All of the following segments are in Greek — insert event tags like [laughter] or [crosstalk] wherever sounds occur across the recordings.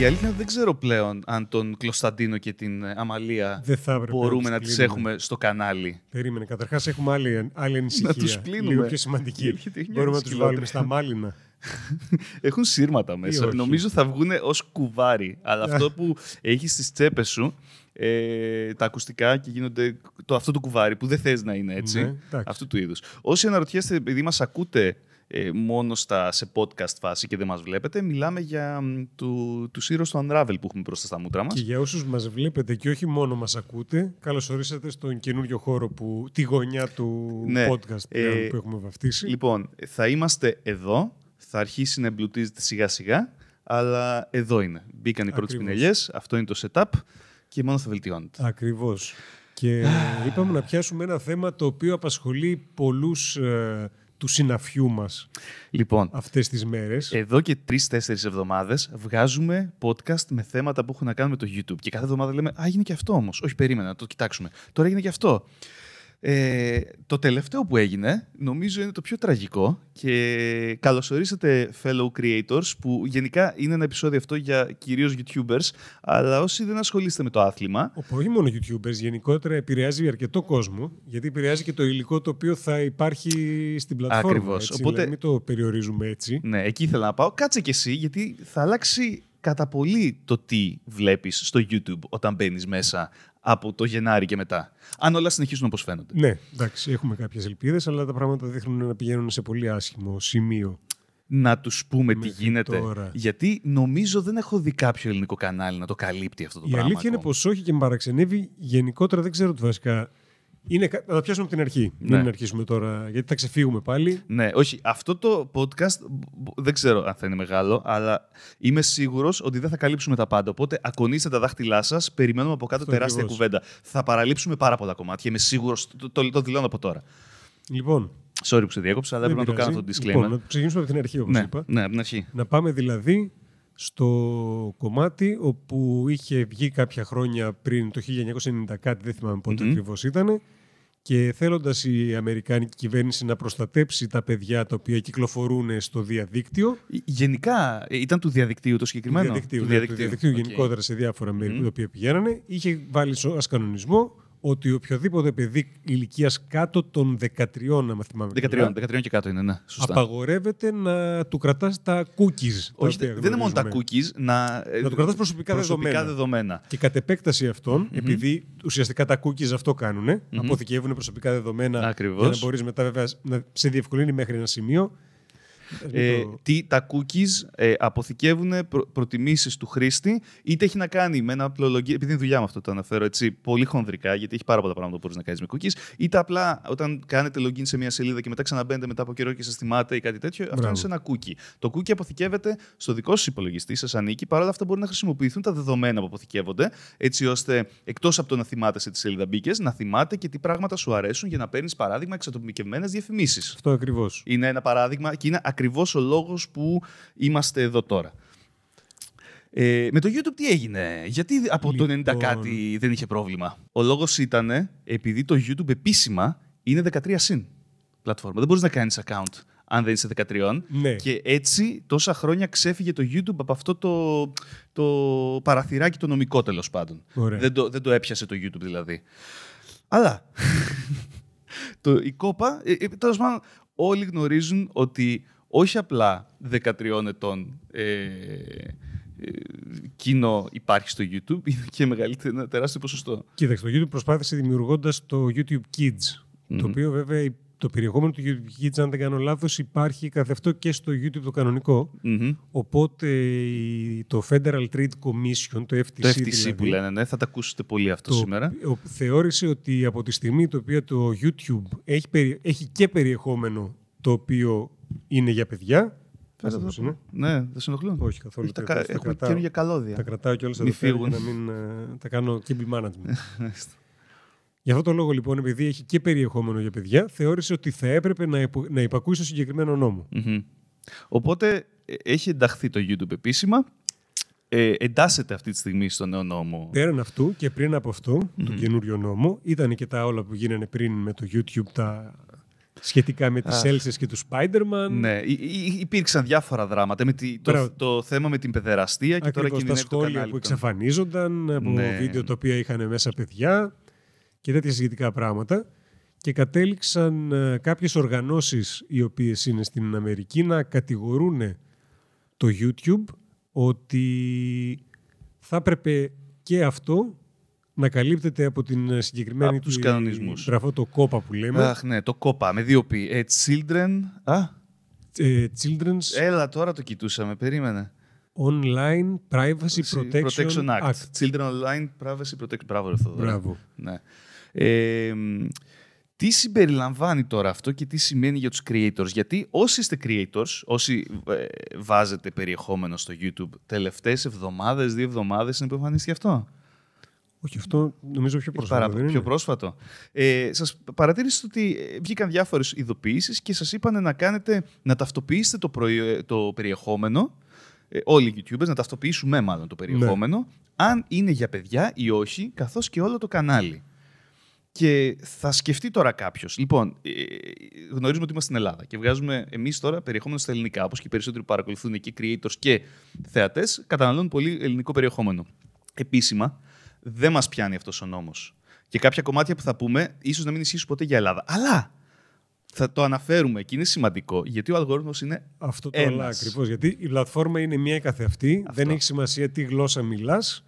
Η αλήθεια είναι ότι δεν ξέρω πλέον αν τον Κλωσταντίνο και την ε, Αμαλία Δεν θα έπρεπε μπορούμε να τους τις κλείνουμε. έχουμε στο κανάλι. Περίμενε. Καταρχάς έχουμε άλλη, άλλη ανησυχία. τους πλύνουμε. Λίγο πιο σημαντική. Γιατί έχει μια Μπορούμε να τους σκυλότρια. βάλουμε στα μάλινα. [laughs] Έχουν σύρματα μέσα. όχι. Νομίζω θα βγουν ως κουβάρι. Αλλά αυτό που έχεις στις τσέπες σου, ε, τα ακουστικά και γίνονται το, αυτό το κουβάρι που δεν θες να είναι έτσι. Ναι, εντάξει. αυτού του είδους. Όσοι αναρωτιέστε, επειδή μας ακούτε ε, μόνο στα, σε podcast φάση και δεν μας βλέπετε, μιλάμε για μ, του, τους ήρωες του Unravel που έχουμε μπροστά στα μούτρα μας. Και για όσους μας βλέπετε και όχι μόνο μας ακούτε, καλώ ορίσατε στον καινούριο χώρο, που, τη γωνιά του Ναι. podcast πλέον Ε, που έχουμε βαφτίσει. Λοιπόν, θα είμαστε εδώ. Θα αρχίσει να εμπλουτίζεται σιγά σιγά. Αλλά εδώ είναι. Μπήκαν οι πρώτες Ακριβώς. πινελιές. Αυτό είναι το setup. Και μόνο θα βελτιώνεται. Ακριβώς. Και [sighs] είπαμε να πιάσουμε ένα θέμα το οποίο απασχολεί πολλούς ε, του συναφιού μας Λοιπόν, αυτές τις μέρες. εδώ και τρει-τέσσερι εβδομάδες βγάζουμε podcast με θέματα που έχουν να κάνουν με το YouTube. Και κάθε εβδομάδα λέμε Α, έγινε και αυτό όμως. Όχι, περίμενα να το κοιτάξουμε. Τώρα έγινε και αυτό. Ε, το τελευταίο που έγινε νομίζω είναι το πιο τραγικό και καλωσορίσατε fellow creators που γενικά είναι ένα επεισόδιο αυτό για κυρίως YouTubers αλλά όσοι δεν ασχολείστε με το άθλημα Όπου όχι μόνο YouTubers, γενικότερα επηρεάζει αρκετό κόσμο, γιατί επηρεάζει και το υλικό το οποίο θα υπάρχει στην πλατφόρμα. Ακριβώς. Έτσι, Οπότε- δηλαδή, μην το περιορίζουμε έτσι. ναι, εκεί ήθελα να πάω. Κάτσε και εσύ γιατί θα αλλάξει κατά πολύ το τι βλέπεις στο YouTube όταν μπαίνεις μέσα από το Γενάρη και μετά. Αν όλα συνεχίσουν όπως φαίνονται. Ναι, εντάξει, έχουμε κάποιες ελπίδες, αλλά τα πράγματα δείχνουν να πηγαίνουν σε πολύ άσχημο σημείο. να τους πούμε τι Μέχρι γίνεται. τώρα. Γιατί νομίζω δεν έχω δει κάποιο ελληνικό κανάλι να το καλύπτει αυτό το Η πράγμα. αλήθεια είναι ακόμα. πως όχι και με παραξενεύει. Γενικότερα δεν ξέρω τι βασικά. Είναι, κα- να τα πιάσουμε από την αρχή. Ναι. Μην αρχίσουμε τώρα, γιατί θα ξεφύγουμε πάλι. Ναι, όχι. Αυτό το podcast μπ- μπ- δεν ξέρω αν θα είναι μεγάλο, αλλά είμαι σίγουρος ότι δεν θα καλύψουμε τα πάντα. Οπότε ακονίστε τα δάχτυλά σας, περιμένουμε από κάτω Αυτό τεράστια ακριβώς. κουβέντα. Θα παραλείψουμε πάρα πολλά κομμάτια. Είμαι σίγουρος, το, το, το δηλώνω από τώρα. Λοιπόν, Sorry που σε διέκοψα, αλλά δεν πρέπει να το κάνω πειράζει. αυτό το disclaimer. Λοιπόν, να ξεκινήσουμε από την αρχή, όπως ναι, είπα. ναι, από την αρχή. Να πάμε δηλαδή στο κομμάτι όπου είχε βγει κάποια χρόνια πριν το 1990 κάτι, δεν θυμάμαι πότε Μμμ. ακριβώς ήταν, και θέλοντας η Αμερικάνικη κυβέρνηση να προστατέψει τα παιδιά τα οποία κυκλοφορούν στο διαδίκτυο, Γενικά, ε, ήταν του διαδικτύου το συγκεκριμένο; του διαδικτύου, Του ναι, του διαδικτύου Οκ. γενικότερα σε διάφορα μέρη Μμμ. τα οποία πηγαίνανε, είχε βάλει ως κανονισμό ότι οποιοδήποτε παιδί ηλικίας κάτω των 13, αν θυμάμαι 13, καλά, 13 και κάτω είναι, ναι. Σωστά. απαγορεύεται να του κρατάς τα cookies. τα Όχι, οποία δεν είναι μόνο τα γνωρίζουμε. cookies, να, ε, Να του κρατάς προσωπικά δεδομένα. δεδομένα. Και κατ' επέκταση αυτών, επειδή ουσιαστικά τα cookies αυτό κάνουν, αποθηκεύουν προσωπικά δεδομένα Ακριβώς. για να μπορείς μετά βέβαια να σε διευκολύνει μέχρι ένα σημείο. Ε, Το- τι, τα cookies ε, αποθηκεύουν προ, προτιμήσεις του χρήστη, είτε έχει να κάνει με ένα απλό login, επειδή είναι δουλειά μου αυτό το αναφέρω έτσι, πολύ χονδρικά, γιατί έχει πάρα πολλά πράγματα που μπορείς να κάνεις με cookies, είτε απλά όταν κάνετε login σε μια σελίδα και μετά ξαναμπαίνετε μετά από καιρό και σας θυμάται ή κάτι τέτοιο, αυτό Μπράβο. είναι σε ένα cookie. Το cookie αποθηκεύεται στο δικό σας υπολογιστή, σας ανήκει, παρόλα αυτά μπορεί να χρησιμοποιηθούν τα δεδομένα που αποθηκεύονται, έτσι ώστε εκτός από το να θυμάται σε τη σελίδα μπήκες, να θυμάται και τι πράγματα σου αρέσουν για να παίρνεις παράδειγμα εξατομικευμένες διαφημίσεις. Αυτό ακριβώς. Είναι ένα παράδειγμα και είναι ακριβώς ο λόγος που είμαστε εδώ τώρα. Ε, με το YouTube τι έγινε, γιατί από το 90 Λοιπόν. κάτι δεν είχε πρόβλημα; Ο λόγος ήταν επειδή το YouTube επίσημα είναι 13 συν πλατφόρμα. Δεν μπορείς να κάνεις account αν δεν είσαι 13. Ναι. Και έτσι τόσα χρόνια ξέφυγε το YouTube από αυτό το, το παραθυράκι το νομικό τέλος πάντων. Ωραία. Δεν το, δεν το έπιασε το YouTube δηλαδή. Αλλά [laughs] το, η κόπα, ε, ε, τέλος πάντων, όλοι γνωρίζουν ότι όχι απλά 13 ετών ε, ε, κοινό υπάρχει στο YouTube, είναι και μεγαλύτερο, ένα τεράστιο ποσοστό. Κοίταξε, το YouTube προσπάθησε δημιουργώντας το YouTube Kids, Μμμ. το οποίο βέβαια το περιεχόμενο του YouTube Kids, αν δεν κάνω λάθος, υπάρχει καθ' αυτό και στο YouTube το κανονικό. Μμμ. Οπότε η- το Federal Trade Commission, το FTC, Το FTC δηλαδή, που λένε, ναι, θα τα ακούσετε πολύ αυτό το, σήμερα. ο- θεώρησε ότι από τη στιγμή το οποίο το YouTube έχει, περι- έχει και περιεχόμενο το οποίο είναι για παιδιά. Πες Πώς το είναι; Ναι, δεν σε ενοχλούν. Όχι καθόλου. Όχι, τα, τα- κα- τα έχουμε κρατάω. καινούργια καλώδια. Τα κρατάω κιόλας Μη εδώ πέρα για φύγουν. να μην ε, τα κάνω cable management. [laughs] Γι' αυτό το λόγο λοιπόν, επειδή έχει και περιεχόμενο για παιδιά, θεώρησε ότι θα έπρεπε να, υπο- να υπακούει στο συγκεκριμένο νόμο. Μμμ. Οπότε ε, έχει ενταχθεί το YouTube επίσημα. Ε, εντάσσεται αυτή τη στιγμή στο νέο νόμο. Πέραν αυτού και πριν από αυτό, τον καινούριο νόμο, ήταν και τα όλα που γίνανε πριν με το YouTube, τα, Σχετικά με τις Αχ. Έλσες και τους Spider-Man. Ναι, υ- υ- υπήρξαν διάφορα δράματα. Με τη, το, Μπράβο. το θέμα με την παιδεραστία και τώρα Ακριβώς, τα κινδυνεύει το σχόλια κανάλι. που των- εξαφανίζονταν από Ναι. βίντεο τα οποία είχαν μέσα παιδιά και τέτοια σχετικά πράγματα. Και κατέληξαν ε, κάποιες οργανώσεις οι οποίες είναι στην Αμερική να κατηγορούν το YouTube ότι θα έπρεπε και αυτό να καλύπτεται από την ε, συγκεκριμένη Από τους του- κανονισμούς. γραφό το κόπα που λέμε. Αχ, ναι, το κόπα με δύο πι. Ε, children. Α, Ε, children's έλα τώρα το κοιτούσαμε, περίμενε. Online Privacy Protection, Act. Children Online Privacy Protection. Μπράβο, ρε Θοδωρή. Μπράβο. Ναι. Ε, μ, τι συμπεριλαμβάνει τώρα αυτό και τι σημαίνει για τους creators; Γιατί όσοι είστε creators, όσοι ε, βάζετε περιεχόμενο στο YouTube, τελευταίες εβδομάδες, δύο εβδομάδες είναι που εμφανίστηκε αυτό; Όχι, αυτό νομίζω πιο πρόσφατα. Παρα- δεν είναι; πιο πρόσφατο. Ε, σας παρατήρησα ότι ε, βγήκαν διάφορες ειδοποιήσεις και σας είπαν να, κάνετε, να ταυτοποιήσετε το, προϊ- το περιεχόμενο, ε, όλοι οι YouTubers, να ταυτοποιήσουμε μάλλον το περιεχόμενο, αν είναι για παιδιά ή όχι, καθώς και όλο το κανάλι. Και θα σκεφτεί τώρα κάποιος. Λοιπόν, ε, γνωρίζουμε ότι είμαστε στην Ελλάδα και βγάζουμε εμείς τώρα περιεχόμενο στα ελληνικά. Όπως και οι περισσότεροι που παρακολουθούν εκεί, creators και θεατές, καταναλώνουν πολύ ελληνικό περιεχόμενο. Επίσημα, δεν μας πιάνει αυτός ο νόμος. Και κάποια κομμάτια που θα πούμε, ίσως να μην ισχύσουν ποτέ για Ελλάδα. Αλλά θα το αναφέρουμε και είναι σημαντικό γιατί ο αλγόριθμος είναι Αυτό το Ένας. όλα ακριβώς. Γιατί η πλατφόρμα είναι μία καθεαυτή. Αυτό. Δεν έχει σημασία τι γλώσσα μιλάς.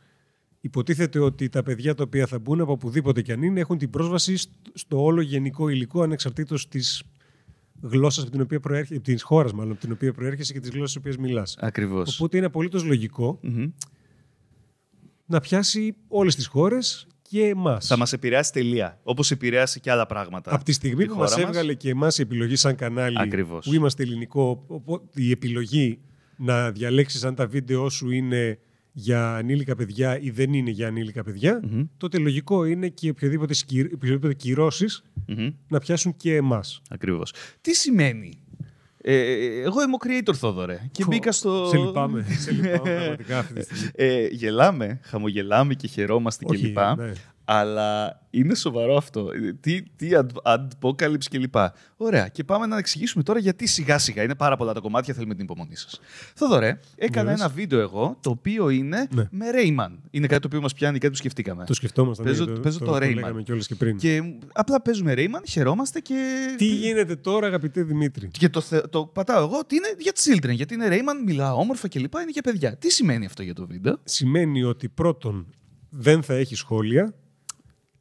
Υποτίθεται ότι τα παιδιά τα οποία θα μπουν από οπουδήποτε και αν είναι έχουν την πρόσβαση στο- στο όλο γενικό υλικό ανεξαρτήτως της γλώσσας από την οποία προέρχεται, της χώρας μάλλον, από την οποία προέρχεσαι και τις γλώσσες οποίες μιλάς. ακριβώς. Οπότε είναι απολύτως λογικό να πιάσει όλες τις χώρες και εμάς. Θα μας επηρεάσει τελεία. Όπως επηρεάσει και άλλα πράγματα. Από τη στιγμή τη που μας χώρα μας. έβγαλε και εμάς η επιλογή σαν κανάλι Ακριβώς. που είμαστε ελληνικό, οπό- η επιλογή να διαλέξεις αν τα βίντεο σου είναι για ανήλικα παιδιά ή δεν είναι για ανήλικα παιδιά, Μμμ. τότε λογικό είναι και οποιοδήποτε, σκυρ- οποιοδήποτε κυρώσεις Μμμ. να πιάσουν και εμάς. Ακριβώς. Τι σημαίνει. Ε, εγώ είμαι ο creator Θόδωρε και μπήκα στο... Σε λυπάμαι. σε [laughs] λυπάμαι πραγματικά αυτή τη στιγμή. Ε, γελάμε, χαμογελάμε και χαιρόμαστε Όχι, κλπ. ναι. Αλλά είναι σοβαρό αυτό. Ε, Τι, τι ad- adpocalypse κλπ. Ωραία. Και πάμε να εξηγήσουμε τώρα γιατί σιγά σιγά είναι πάρα πολλά τα κομμάτια. Θέλουμε την υπομονή σας. Θοδωρέ, έκανα Yes. ένα βίντεο εγώ το οποίο είναι Ναι. με Rayman. Είναι κάτι το οποίο μας πιάνει, κάτι που σκεφτήκαμε. Το σκεφτόμασταν. Παίζω- ναι, παίζω το το Rayman. λέγαμε κιόλας και πριν. Και απλά παίζουμε Rayman, χαιρόμαστε και. Τι γίνεται τώρα αγαπητέ Δημήτρη; Και το, θε- το πατάω εγώ ότι είναι για children, γιατί είναι Rayman, μιλάω όμορφα κλπ. Είναι για παιδιά. Τι σημαίνει αυτό για το βίντεο; Σημαίνει ότι πρώτον δεν θα έχει σχόλια,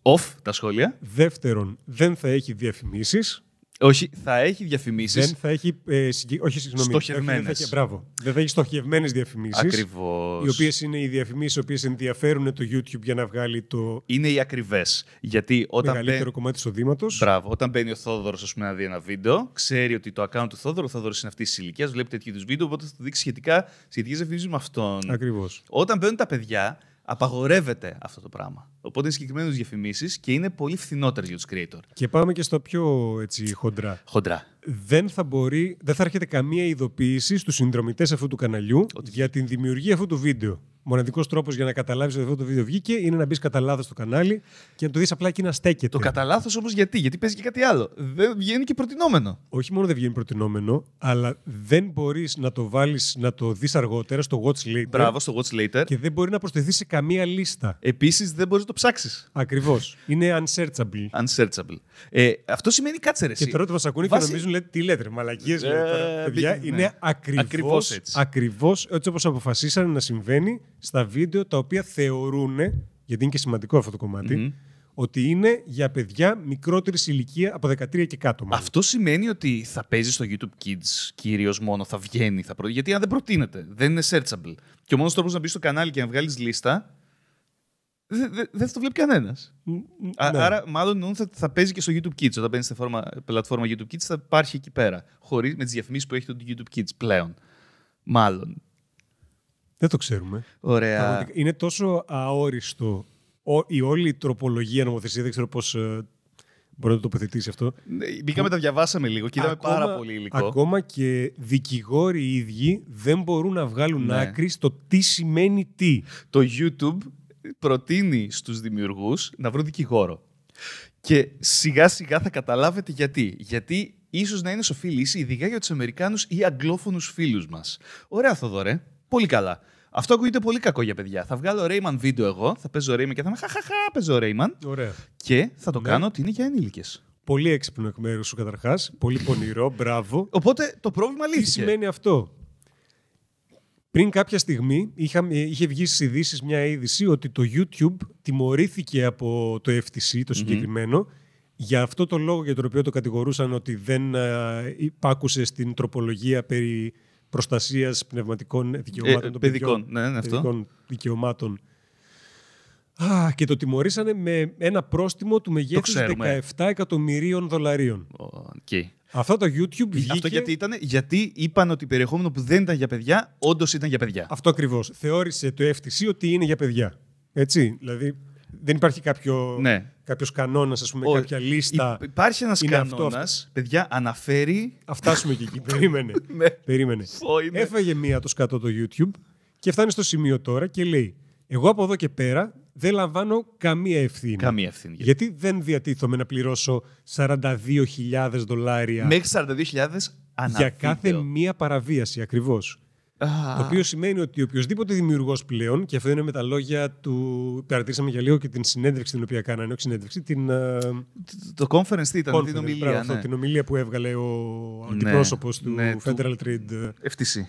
Off τα σχόλια. δεύτερον δεν θα έχει διαφημίσεις, Όχι, θα έχει διαφημίσεις. Δεν θα έχει. Ε, συγκε- Όχι, συγγνώμη. Στοχευμένες. όχι, Δεν θα έχει, μπράβο. Δεν θα έχει στοχευμένες διαφημίσεις. Ακριβώς. Οι οποίες είναι οι διαφημίσεις οι οποίες ενδιαφέρουν το YouTube για να βγάλει το Είναι οι ακριβές. Γιατί όταν, μεγαλύτερο μπαίνει... κομμάτι εισοδήματο. Μπράβο, όταν μπαίνει ο Θόδωρος να δει ένα βίντεο, ξέρει ότι το account του Θόδωρου, ο Θόδωρος είναι αυτής της ηλικίας, βλέπει τέτοιου είδους βίντεο, οπότε θα του δείξει σχετικά σχετικές διαφημίσεις με αυτόν. Ακριβώς. Όταν μπαίνουν τα παιδιά, απαγορεύεται αυτό το πράγμα. Οπότε είναι συγκεκριμένες διαφημίσεις και είναι πολύ φθηνότερες για τους creator. Και πάμε και στο πιο έτσι, χοντρά. Χοντρά. Δεν θα, μπορεί, δεν θα έρχεται καμία ειδοποίηση στους συνδρομητές αυτού του καναλιού για την δημιουργία αυτού του βίντεο. Μοναδικός τρόπος για να καταλάβεις ότι αυτό το βίντεο βγήκε είναι να μπεις κατά λάθος στο κανάλι και να το δεις απλά εκεί να στέκεται. Το κατά λάθος όμως γιατί, γιατί παίζει και κάτι άλλο. Δεν βγαίνει και προτινόμενο. Όχι μόνο δεν βγαίνει προτινόμενο, αλλά δεν μπορείς να το βάλεις να το δεις αργότερα στο Watch Later. Μπράβο στο Watch Later. Και δεν μπορεί να προσθεθείς σε καμία λίστα. Επίσης δεν μπορείς να το ψάξεις. Ακριβώς. Είναι unsearchable. Unsearchable. Ε, αυτό σημαίνει κάτσε ρε, Και εσύ. τώρα ότι μα ακούνε Βάσει- και νομίζουν, λέτε, τι λέτε, ρε, μαλακίες Ε, λέτε τώρα. Παιδιά, μπήκε, είναι ναι. ακριβώς, Ακριβώς έτσι. ακριβώς έτσι όπως αποφασίσανε να συμβαίνει στα βίντεο τα οποία θεωρούν, γιατί είναι και σημαντικό αυτό το κομματι Μμμ. ότι είναι για παιδιά μικρότερης ηλικία από 13 και κάτω. μάλλον. Αυτό σημαίνει ότι θα παίζει στο YouTube Kids κυρίως μόνο, θα βγαίνει. Θα προ... Γιατί αν δεν προτείνεται, δεν είναι searchable. Και ο μόνος τρόπος να μπεις στο κανάλι και να βγάλεις λίστα. Δεν δε, δεν θα το βλέπει κανένας. Ν- ναι. Άρα, μάλλον εννοούν θα, θα παίζει και στο YouTube Kids. Όταν μπαίνει στη φόρμα, πλατφόρμα YouTube Kids, θα υπάρχει εκεί πέρα. Χωρίς με τις διαφημίσεις που έχει το YouTube Kids πλέον. Μάλλον. Δεν το ξέρουμε. Ωραία. Πραγματικά, Είναι τόσο αόριστο ο- η όλη τροπολογία νομοθεσία, δεν ξέρω πώς ε, μπορεί να το τοποθετήσει αυτό. Ναι, Μπήκαμε, τα διαβάσαμε λίγο και είδαμε Ακόμα- πάρα πολύ υλικό. Ακόμα και δικηγόροι οι ίδιοι δεν μπορούν να βγάλουν Ναι. άκρη στο τι σημαίνει τι. το YouTube προτείνει στους δημιουργούς να βρουν δικηγόρο. Και σιγά σιγά θα καταλάβετε γιατί. Γιατί ίσως να είναι σοφή λύση, ειδικά για τους Αμερικάνους ή αγγλόφωνους φίλους μας. Ωραία, Θοδωρέ. Πολύ καλά. Αυτό ακούγεται πολύ κακό για παιδιά. Θα βγάλω Rayman βίντεο εγώ, θα παίζω Rayman και θα είμαι χαχαχά, παίζω Rayman. Ωραία. Και θα το Ναι. κάνω ότι είναι για ενήλικες. Πολύ έξυπνο εκ μέρους σου καταρχάς. Πολύ πονηρό. Μπράβο. Οπότε το πρόβλημα Τι λύθηκε. σημαίνει αυτό; Πριν κάποια στιγμή είχαμε, είχε βγει στις ειδήσεις μια είδηση ότι το YouTube τιμωρήθηκε από το FTC, το συγκεκριμένο, για αυτό το λόγο για τον οποίο το κατηγορούσαν ότι δεν α, υπάκουσε στην τροπολογία περί προστασίας πνευματικών δικαιωμάτων Ε, των παιδικών. παιδιών, Ναι, ναι, αυτό. παιδικών δικαιωμάτων. Α, και το τιμωρήσανε με ένα πρόστιμο του μεγέθους ξέρουμε. 17 εκατομμυρίων δολαρίων. Οκ. Αυτό το YouTube βγήκε... Αυτό γιατί ήταν, γιατί είπαν ότι περιεχόμενο που δεν ήταν για παιδιά, όντως ήταν για παιδιά. Αυτό ακριβώς. Θεώρησε το FTC ότι είναι για παιδιά. Έτσι. Δηλαδή δεν υπάρχει κάποιο Ναι. κάποιος κανόνας, ας πούμε, Ο- κάποια λίστα. Υ- Υπάρχει ένας Είναι αυτό, κανόνας. Παιδιά, αναφέρει. Θα φτάσουμε και εκεί. [laughs] Περίμενε. Ναι. Περίμενε. Ω, είναι. Έφαγε μία το σκατό το YouTube και φτάνει στο σημείο τώρα και λέει εγώ από εδώ και πέρα δεν λαμβάνω καμία ευθύνη. Καμία ευθύνη. Γιατί δεν διατίθομαι να πληρώσω 42.000 δολάρια Μέχρι 42.000 ανά για κάθε βίντεο. μία παραβίαση ακριβώς. Α, Το οποίο σημαίνει ότι οποιοδήποτε δημιουργός πλέον, και αυτό είναι με τα λόγια του. Παρατηρήσαμε για λίγο και την συνέντευξη την οποία κάνανε, όχι συνέντευξη, την. ε, Το conference τι ήταν, conference, την μπράβο, ομιλία. αυτό, Ναι. την ομιλία που έβγαλε ο Ναι, αντιπρόσωπος του ναι, του- Federal Trade. ε, FTC.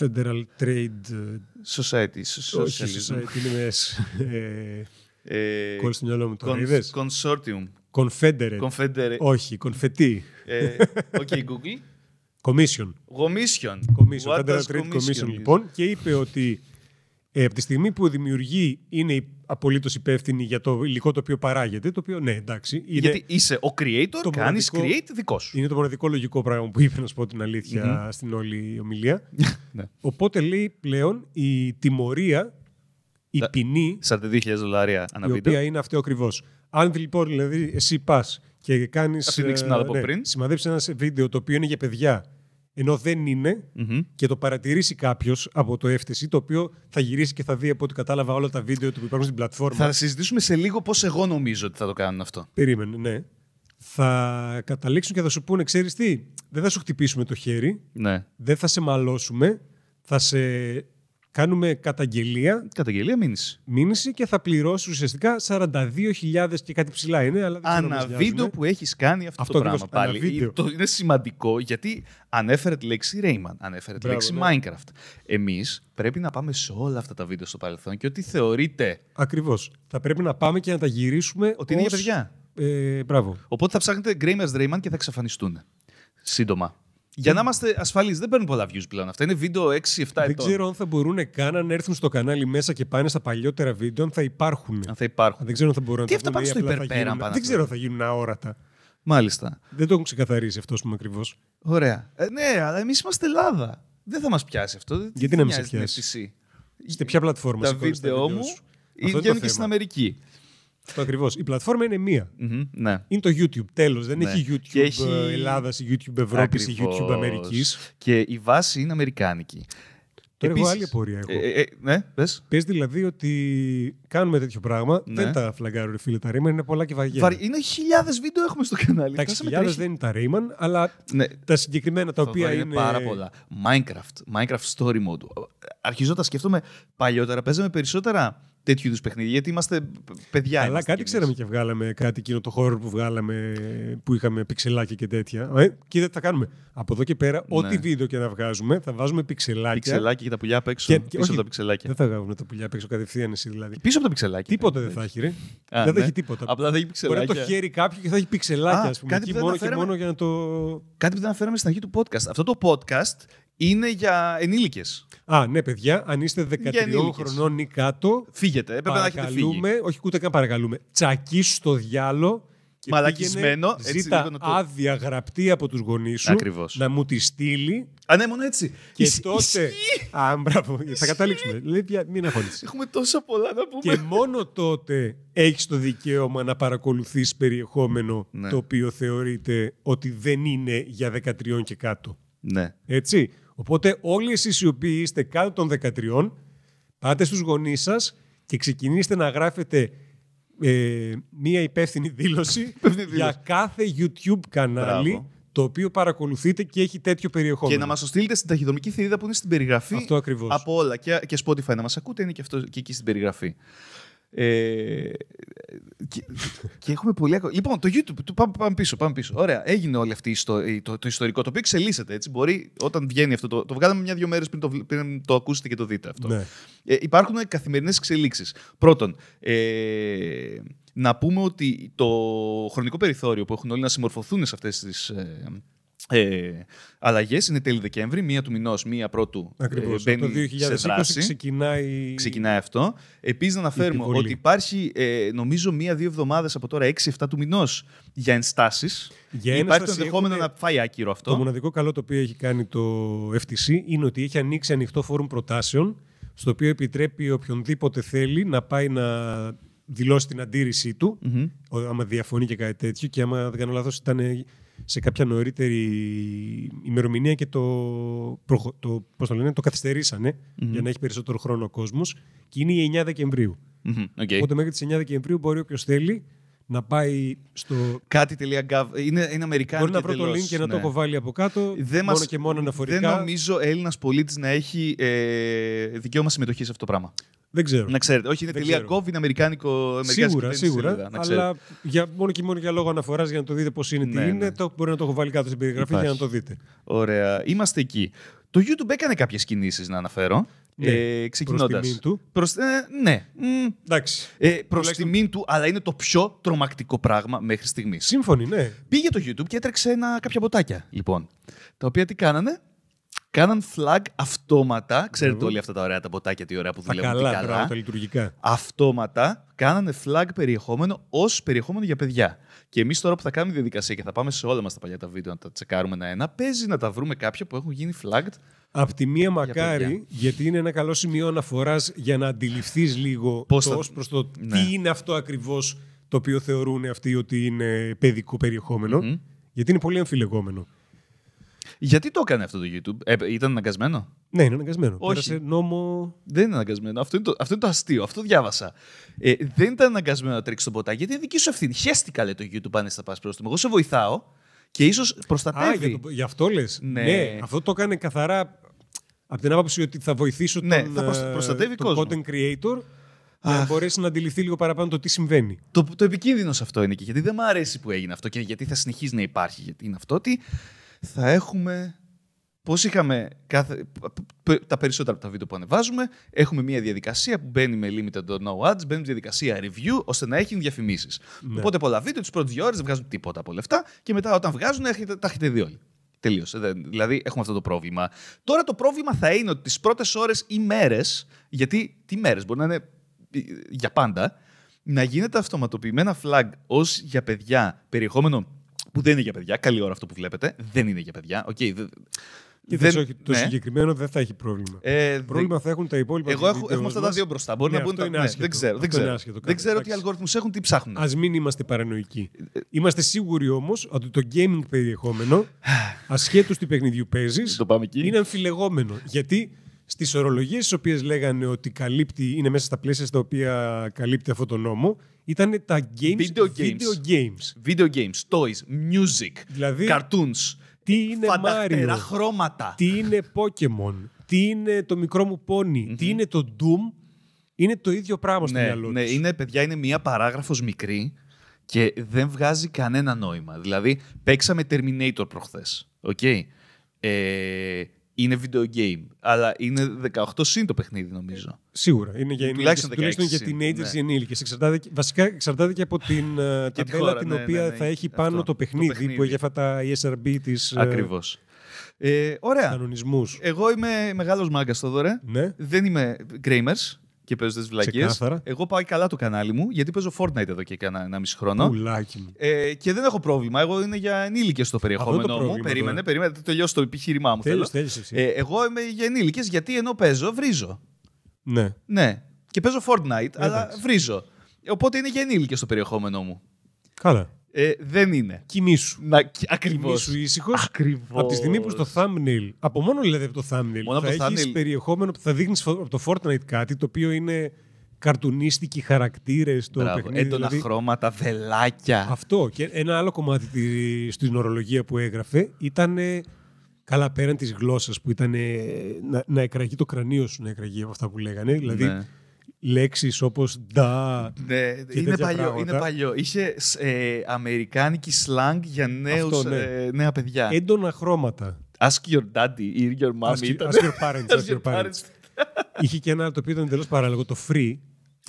Federal Trade. ε, Society. όχι, Socialism. society, είναι με S. Ε, Ε, Κόλλησε στο μυαλό μου τώρα. cons- είδες? Consortium. Confederate. Confederate. όχι, Confetti. Ε, Οκ, Google. Commission. Commission. Commission, What Federal does Trade commission Commission, is? λοιπόν, και είπε ότι ε, από τη στιγμή που δημιουργεί είναι απολύτως υπεύθυνη για το υλικό το οποίο παράγεται, το οποίο ναι, εντάξει, είναι, Γιατί είσαι ο creator, το κάνεις μοναδικό- create δικό σου. είναι το μοναδικό λογικό πράγμα που είπε, να σου πω την αληθεια στην όλη ομιλία. [laughs] Ναι. Οπότε λέει πλέον η τιμωρία, η Τα- ποινή, 42.000 δολάρια ανά η βίντεο. οποία είναι αυτό ακριβώς. Αν λοιπόν δηλαδή εσύ πας και κάνεις. Αυτή την ξυπνάδα από πριν. Σημαδέψεις ένα βίντεο το οποίο είναι για παιδιά, ενώ δεν είναι, Μμμ. και το παρατηρήσει κάποιος από το FTC, το οποίο θα γυρίσει και θα δει από ό,τι κατάλαβα όλα τα βίντεο του που υπάρχουν στην πλατφόρμα. Θα συζητήσουμε σε λίγο πώς εγώ νομίζω ότι θα το κάνουν αυτό. Περίμενε, ναι. Θα καταλήξουν και θα σου πούνε, ξέρεις τι, δεν θα σου χτυπήσουμε το χέρι, Ναι. δεν θα σε μαλώσουμε, θα σε κάνουμε καταγγελία, Καταγγελία μήνυση. μήνυση και θα πληρώσει ουσιαστικά 42.000 και κάτι ψηλά είναι, αλλά δεν ξέρω Ανά μας βίντεο νοιάζουνε. που έχεις κάνει αυτό, Αυτό το ακριβώς, πράγμα ανά πάλι. βίντεο. Το είναι σημαντικό γιατί ανέφερε τη λέξη Rayman, ανέφερε τη Μπράβο, λέξη ναι. Minecraft. Εμείς πρέπει να πάμε σε όλα αυτά τα βίντεο στο παρελθόν και ότι θεωρείται Ακριβώς. Θα πρέπει να πάμε και να τα γυρίσουμε ότι είναι για ως- παιδιά. Ε, μπράβο. Οπότε θα ψάχνετε Gamers Rayman και θα εξαφανιστούν. Σύντομα. Για να είμαστε ασφαλείς, δεν παίρνουν πολλά views πλέον. Αυτά είναι βίντεο 6-7 Δεν ετών. ξέρω αν θα μπορούν καν να έρθουν στο κανάλι μέσα και πάνε στα παλιότερα βίντεο, αν θα υπάρχουν. Αν θα υπάρχουν. Δεν ξέρω αν θα μπορούν Τι να αυτά τα πάνε πούνε ή στο απλά θα υπερπέραν γίνουν- πάνω Δεν αυτό. ξέρω αν θα γίνουν αόρατα. Μάλιστα. Δεν το έχουν ξεκαθαρίσει αυτό, ας πούμε ακριβώς. Ωραία. Ε, ναι, αλλά εμείς είμαστε Ελλάδα. Δεν θα μας πιάσει αυτό. Τι Γιατί να μην νοιάζει σε την πιάσει; FTC. Σε ποια πλατφόρμα Τα σηκώνεις βίντεο μου σου. Αυτό είναι το βγαίνουν και στην θέμα. Αμερική. Αυτό ακριβώς. Η πλατφόρμα είναι μία. Μμμ, ναι. Είναι το YouTube. Τέλος. Δεν Ναι. έχει YouTube Και έχει- ε, Ελλάδας ή YouTube Ευρώπης ή Ακριβώς. YouTube Αμερικής. Και η βάση είναι αμερικάνικη. Τώρα εγώ Επίσης- άλλη απορία έχω. Ε, ε, ε, ναι, πες. Πες δηλαδή ότι κάνουμε τέτοιο πράγμα. Ναι. Δεν τα φλαγκάρω, ρε φίλε, τα Rayman είναι πολλά και βαριένα. Βαρύ- Είναι χιλιάδες βίντεο έχουμε στο κανάλι. Εντάξει, Φτάσαμε χιλιάδες τρέχει. δεν είναι τα Rayman, αλλά Ναι, τα συγκεκριμένα τα οποία Θοδωρή, είναι. πάρα πολλά. Minecraft, Minecraft Story Mode. Αρχίζω να τα σκέφτομαι παλιότερα. Παίζαμε περισσότερα τέτοιου είδους παιχνίδια γιατί είμαστε π- παιδιά. Αλλά είμαστε κάτι κι ξέραμε εμείς. και βγάλαμε κάτι εκείνο το χώρο που βγάλαμε που είχαμε πιξελάκια και τέτοια. Ε, και δεν θα κάνουμε. Από εδώ και πέρα, Ναι. ό,τι βίντεο και να βγάζουμε, θα βάζουμε πιξελάκια. Πιξελάκια και τα πουλιά απ' έξω. Και- και πίσω όχι, από τα πιξελάκια. Δεν θα βγάζουμε τα πουλιά απ' έξω κατευθείαν εσύ δηλαδή. Πίσω από τα πιξελάκια. Τίποτα δεν θα έχει, ρε. Α, δεν θα ναι. έχει τίποτα. Απλά θα έχει Μπορεί να πιξελάκια. το χέρι κάποιο και θα έχει πιξελάκια, Α, ας πούμε. κάτι Εκεί που δεν μόνο και αναφέραμε. μόνο για να το. Κάτι που δεν αναφέραμε στην αρχή του podcast. Αυτό το podcast είναι για ενήλικες. Α, ναι, παιδιά, αν είστε 13 ενήλικες. χρονών ή κάτω, Φύγετε. Έπρεπε να έχετε φύγει. παρακαλούμε, όχι ούτε καν παρακαλούμε, τσακίσου στο διάλο και Μαλακισμένο, πήγαινε, έτσι ζήτα λίγο να το- άδεια γραπτή από τους γονείς σου, Ακριβώς. να μου τη στείλει Α, ναι, μόνο έτσι. και Ισ- τότε... ισχύει. Α, μπράβο, θα καταλήξουμε. Λέει, πια, μην αγχώνεσαι. Έχουμε τόσα πολλά να πούμε. και μόνο τότε έχεις το δικαίωμα να παρακολουθείς περιεχόμενο Ναι. το οποίο θεωρείται ότι δεν είναι για 13 και κάτω. Ναι. Έτσι. Οπότε όλοι εσείς οι οποίοι είστε κάτω των 13, πάτε στους γονείς σας και ξεκινήστε να γράφετε ε, μία υπεύθυνη δήλωση [laughs] Υπεύθυνη για δήλωση. κάθε YouTube κανάλι Μπράβο. το οποίο παρακολουθείτε και έχει τέτοιο περιεχόμενο. Και να μας το στείλετε στην ταχυδρομική θηρίδα που είναι στην περιγραφή. Αυτό ακριβώς. Από όλα. Και, και Spotify να μας ακούτε, είναι και αυτό και εκεί στην περιγραφή. Ε, και, και έχουμε πολύ ακόμα. Λοιπόν, το YouTube. Το πάμε, πάμε πίσω, πάμε πίσω. Ωραία. Έγινε όλο αυτό το, το ιστορικό, το οποίο εξελίσσεται. Έτσι. Μπορεί όταν βγαίνει αυτό. Το, το βγάλαμε μια-δυο μέρες πριν το, πριν το ακούσετε και το δείτε αυτό. Ναι. Ε, υπάρχουν καθημερινές εξελίξεις. Πρώτον, ε, να πούμε ότι το χρονικό περιθώριο που έχουν όλοι να συμμορφωθούν σε αυτές τις ε, ε, αλλαγές είναι τέλη Δεκέμβρη, μία του μηνός, μία πρώτου ε, Ακριβώς. μπαίνει το σε 2020 δράση. ξεκινάει... Ξεκινάει αυτό. Επίσης, να αναφέρουμε επιβολή. ότι υπάρχει, ε, νομίζω, μία-δύο εβδομάδες από τώρα, 6-7 του μηνός, για ενστάσεις. Για Υπάρχει το ένσταση ενδεχόμενο έχουνε- να φάει άκυρο αυτό. Το μοναδικό καλό το οποίο έχει κάνει το FTC είναι ότι έχει ανοίξει ανοιχτό φόρουμ προτάσεων στο οποίο επιτρέπει οποιονδήποτε θέλει να πάει να δηλώσει την αντίρρησή του Μμμ. ο- άμα διαφωνεί και κάτι τέτοιο και άμα δεν κάνω λάθος ήταν σε κάποια νωρίτερη ημερομηνία και το, προχω- το, πώς το, λένε, το καθυστερήσανε για να έχει περισσότερο χρόνο ο κόσμος και είναι η 9 Δεκεμβρίου. Μμμ, οκ. Οπότε μέχρι τις 9 Δεκεμβρίου μπορεί όποιος θέλει να πάει στο... Κάτι.gov. Είναι, είναι Αμερικάνικη Μπορεί να βρω το εντελώς, link και να το ναι. έχω βάλει από κάτω Δεν μόνο μας- και μόνο αναφορικά. Δεν νομίζω Έλληνας πολίτης να έχει ε, δικαίωμα συμμετοχής σε αυτό το πράγμα. Δεν ξέρω. Να ξέρετε. Όχι, είναι Δεν τελεία ξέρω. .gov, είναι αμερικάνικο. αμερικάνικη Σίγουρα, κυβέρνηση σίγουρα. σελίδα, να ξέρετε. αλλά για, μόνο και μόνο για λόγο αναφοράς για να το δείτε πώς είναι, τι Ναι, είναι, ναι. το, μπορεί να το έχω βάλει κάτω στην περιγραφή Υπάρχει. για να το δείτε. Ωραία. Είμαστε εκεί. Το YouTube έκανε κάποιες κινήσεις να αναφέρω. Ναι, ε, ξεκινώντας. προς τιμήν του. Προς, ε, ναι. Μ, Εντάξει. Ε, προς Τουλάχιστον- τιμήν του, αλλά είναι το πιο τρομακτικό πράγμα μέχρι στιγμής. Σύμφωνοι, ναι. Πήγε το YouTube και έτρεξε ένα, κάποια μποτάκια, λοιπόν. Τα οποία τι κάνανε; Κάναν flag αυτόματα. Ξέρετε Μπράβο. όλοι αυτά τα ωραία τα μποτάκια, τι ωραία που Τα δουλεύουν. τι καλά, καλά. μπράβο, τα λειτουργικά. αυτόματα κάνανε flag περιεχόμενο ως περιεχόμενο για παιδιά. Και εμείς τώρα που θα κάνουμε διαδικασία και θα πάμε σε όλα μας τα παλιά τα βίντεο να τα τσεκάρουμε ένα-ένα, παίζει να τα βρούμε κάποια που έχουν γίνει flagged. Απ' τη μία μακάρι, παιδιά. γιατί είναι ένα καλό σημείο αναφοράς για να αντιληφθείς λίγο Πώς το θα- ως προς το Ναι. τι είναι αυτό ακριβώς το οποίο θεωρούν αυτοί ότι είναι παιδικό περιεχόμενο. Γιατί είναι πολύ αμφιλεγόμενο. Γιατί το έκανε αυτό το YouTube, ε, ήταν αναγκασμένο; Ναι, είναι αναγκασμένο. Όχι. Πέρασε νόμο. Δεν είναι αναγκασμένο. Αυτό είναι το, αυτό είναι το αστείο. Αυτό διάβασα. Ε, δεν ήταν αναγκασμένο να τρέξει τον ποτάκι γιατί είναι δική σου ευθύνη. Χαίστηκα, λέει το YouTube, αν θα πας προς Εγώ σε βοηθάω και ίσως Α, προστατεύει. για, το, για αυτό λες. Ναι. αυτό το έκανε καθαρά από την άποψη ότι θα βοηθήσω Ναι, τον, θα προσ- ε, προστατεύει τον κόσμο. content creator για να μπορέσει να αντιληφθεί λίγο παραπάνω το τι συμβαίνει. Το, το επικίνδυνος σε αυτό είναι και γιατί δεν μου αρέσει που έγινε αυτό και γιατί θα συνεχίζει να υπάρχει. Γιατί είναι αυτό ότι θα έχουμε. Πώς είχαμε κάθε, π- τα περισσότερα από τα βίντεο που ανεβάζουμε, έχουμε μια διαδικασία που μπαίνει με limited or no ads, μπαίνει με διαδικασία review ώστε να έχει διαφημίσεις. Ναι. Οπότε πολλά βίντεο, τις πρώτες δύο ώρες δεν βγάζουν τίποτα από λεφτά και μετά όταν βγάζουν έχετε, τα έχετε δει όλοι. Τελείωσε. Δεν- Δηλαδή έχουμε αυτό το πρόβλημα. Τώρα το πρόβλημα θα είναι ότι τις πρώτες ώρες ή μέρες, γιατί τι μέρες μπορεί να είναι ε, για πάντα, να γίνεται αυτοματοποιημένα flag ως για παιδιά περιεχόμενο που δεν είναι για παιδιά. Καλή ώρα αυτό που βλέπετε. Δεν είναι για παιδιά. Οκ, δε- Και δεν- όχι, το ναι. συγκεκριμένο δεν θα έχει πρόβλημα. Ε, πρόβλημα θα έχουν τα υπόλοιπα. εγώ έχω, έχουμε αυτά τα δύο μπροστά. Μπορεί Ναι, να μπουν αυτό τα. είναι ναι, άσχετο. δεν ξέρω. Δεν Αυτό είναι ξέρω, άσχετο. δεν ξέρω τι Εντάξει. αλγόριθμους έχουν, τι ψάχνουν. Α μην είμαστε παρανοϊκοί. Είμαστε σίγουροι όμως ότι το gaming περιεχόμενο, [sighs] ασχέτως τι παιχνιδιού παίζεις, Το πάμε εκεί. είναι αμφιλεγόμενο. Γιατί στις ορολογίες τι οποίες λέγανε ότι καλύπτει, είναι μέσα στα πλαίσια στα οποία καλύπτει αυτό το νόμο, ήταν τα games, Video games. video games. Video games, toys, music, Δηλαδή, cartoons, τι είναι φανταχτερά Mario, χρώματα. τι είναι Pokemon, τι είναι το μικρό μου πόνι, τι είναι το Doom, είναι το ίδιο πράγμα στο ναι, μυαλό ναι, τους. είναι, παιδιά, είναι μία παράγραφος μικρή και δεν βγάζει κανένα νόημα. Δηλαδή, παίξαμε Terminator προχθές. Οκ. Ε, είναι video game, αλλά είναι 18 συν το παιχνίδι, νομίζω. Σίγουρα. Είναι για Τουλάχιστον ενήλικες, τουλάχιστον 16 για είναι, teenagers ναι. ή ενήλικες. Εξαρτάται, και- βασικά εξαρτάται και από την ε, [laughs] Και τη ταμπέλα χώρα, την ναι, οποία ναι, ναι. θα έχει Αυτό, πάνω το το παιχνίδι, παιχνίδι. που έχει αυτά τα ESRB της ε, Ακριβώς. Ε, ωραία. κανονισμούς. Εγώ είμαι μεγάλος μάγκας το δωρε. Ναι. Δεν είμαι gamers και παίζω τις βλακίες. Ξεκάθαρα. Εγώ πάω καλά το κανάλι μου, γιατί παίζω Fortnite εδώ και κάνα ένα μισή χρόνο. Πουλάκι μου. Ε, και δεν έχω πρόβλημα. Εγώ είναι για ενήλικες το περιεχόμενο μου. πρόβλημα Περίμενε, τώρα. περίμενε. Θα τελειώσω το επιχείρημά μου. Τέλος, θέλω. τέλος εσύ. Ε, εγώ είμαι για ενήλικες γιατί ενώ παίζω, βρίζω. ναι. Ναι. Και παίζω Fortnite, αλλά Εντάξει. βρίζω. Οπότε είναι για ενήλικες το περιεχόμενό μου. Καλά. Ε, δεν είναι. Κοιμήσου. Να, ακριβώς. Κοιμήσου ήσυχος. Ακριβώς. Από τη στιγμή που στο thumbnail, από μόνο δηλαδή από το thumbnail, Μόνο από θα το έχεις thumbnail. περιεχόμενο που θα δείχνεις φω- από το Fortnite κάτι το οποίο είναι καρτουνίστικοι χαρακτήρες στο Μπράβο. παιχνίδι. Έντονα δηλαδή. χρώματα, βελάκια. Αυτό. Και ένα άλλο κομμάτι τη- στην ορολογία που έγραφε ήταν. Καλά, πέραν της γλώσσας που ήταν να, να εκραγεί το κρανίο σου, να εκραγεί από αυτά που λέγανε. Δηλαδή, Ναι. Λέξεις όπως «ντα», Ναι, είναι τέτοια παλιό, πράγματα. είναι παλιό. Είχε ε, αμερικάνικη slang για νέους, Αυτό, ναι. ε, νέα παιδιά. έντονα χρώματα. Ask your daddy or your mom. Ask, ήταν. ask your parents, ask your parents. parents. Είχε και ένα άλλο το οποίο ήταν εντελώς παράλογο, το free.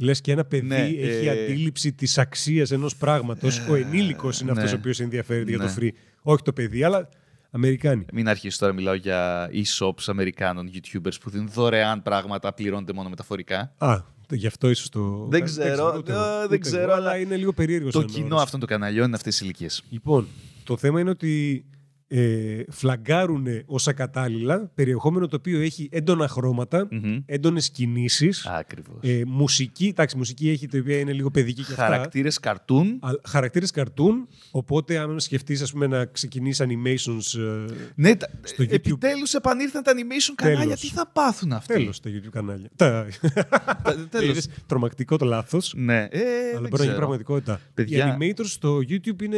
Λες και ένα παιδί Ναι, έχει ε, αντίληψη της αξίας ενός πράγματος. ο ενήλικος είναι ναι. αυτός ο οποίος ενδιαφέρεται για το Ναι. free. Όχι το παιδί, αλλά Αμερικάνοι. Μην αρχίσεις τώρα, μιλάω για e-shops Αμερικάνων YouTubers που δίνουν δωρεάν πράγματα, πληρώνονται μόνο μεταφορικά. Α, το- γι' αυτό ίσως το... Δεν ξέρω, ούτε ε, εγώ, δεν ούτε ξέρω, εγώ, αλλά αλλά είναι λίγο περίεργος. Το σαν κοινό όρος. αυτών των καναλιών είναι αυτές τι ηλικίες. Λοιπόν, το θέμα είναι ότι ε, φλαγκάρουν ως ακατάλληλα περιεχόμενο το οποίο έχει έντονα χρώματα, έντονες κινήσεις, Ακριβώς. ε, μουσική, εντάξει, μουσική έχει το οποία είναι λίγο παιδική και αυτά. Χαρακτήρες καρτούν. Α, Χαρακτήρες καρτούν, οπότε αν σκεφτείς ας πούμε να ξεκινήσεις animations ε, Ναι, τα... στο YouTube. επιτέλους επανήλθαν τα animation κανάλια. Τέλος. Τι θα πάθουν αυτοί; τέλος τα YouTube κανάλια. Τα... [laughs] Τέλος. Είδες, τρομακτικό το λάθος, Ναι, ε, αλλά δεν μπορεί να γίνει ξέρω. πραγματικότητα. Παιδιά- Οι animators στο YouTube είναι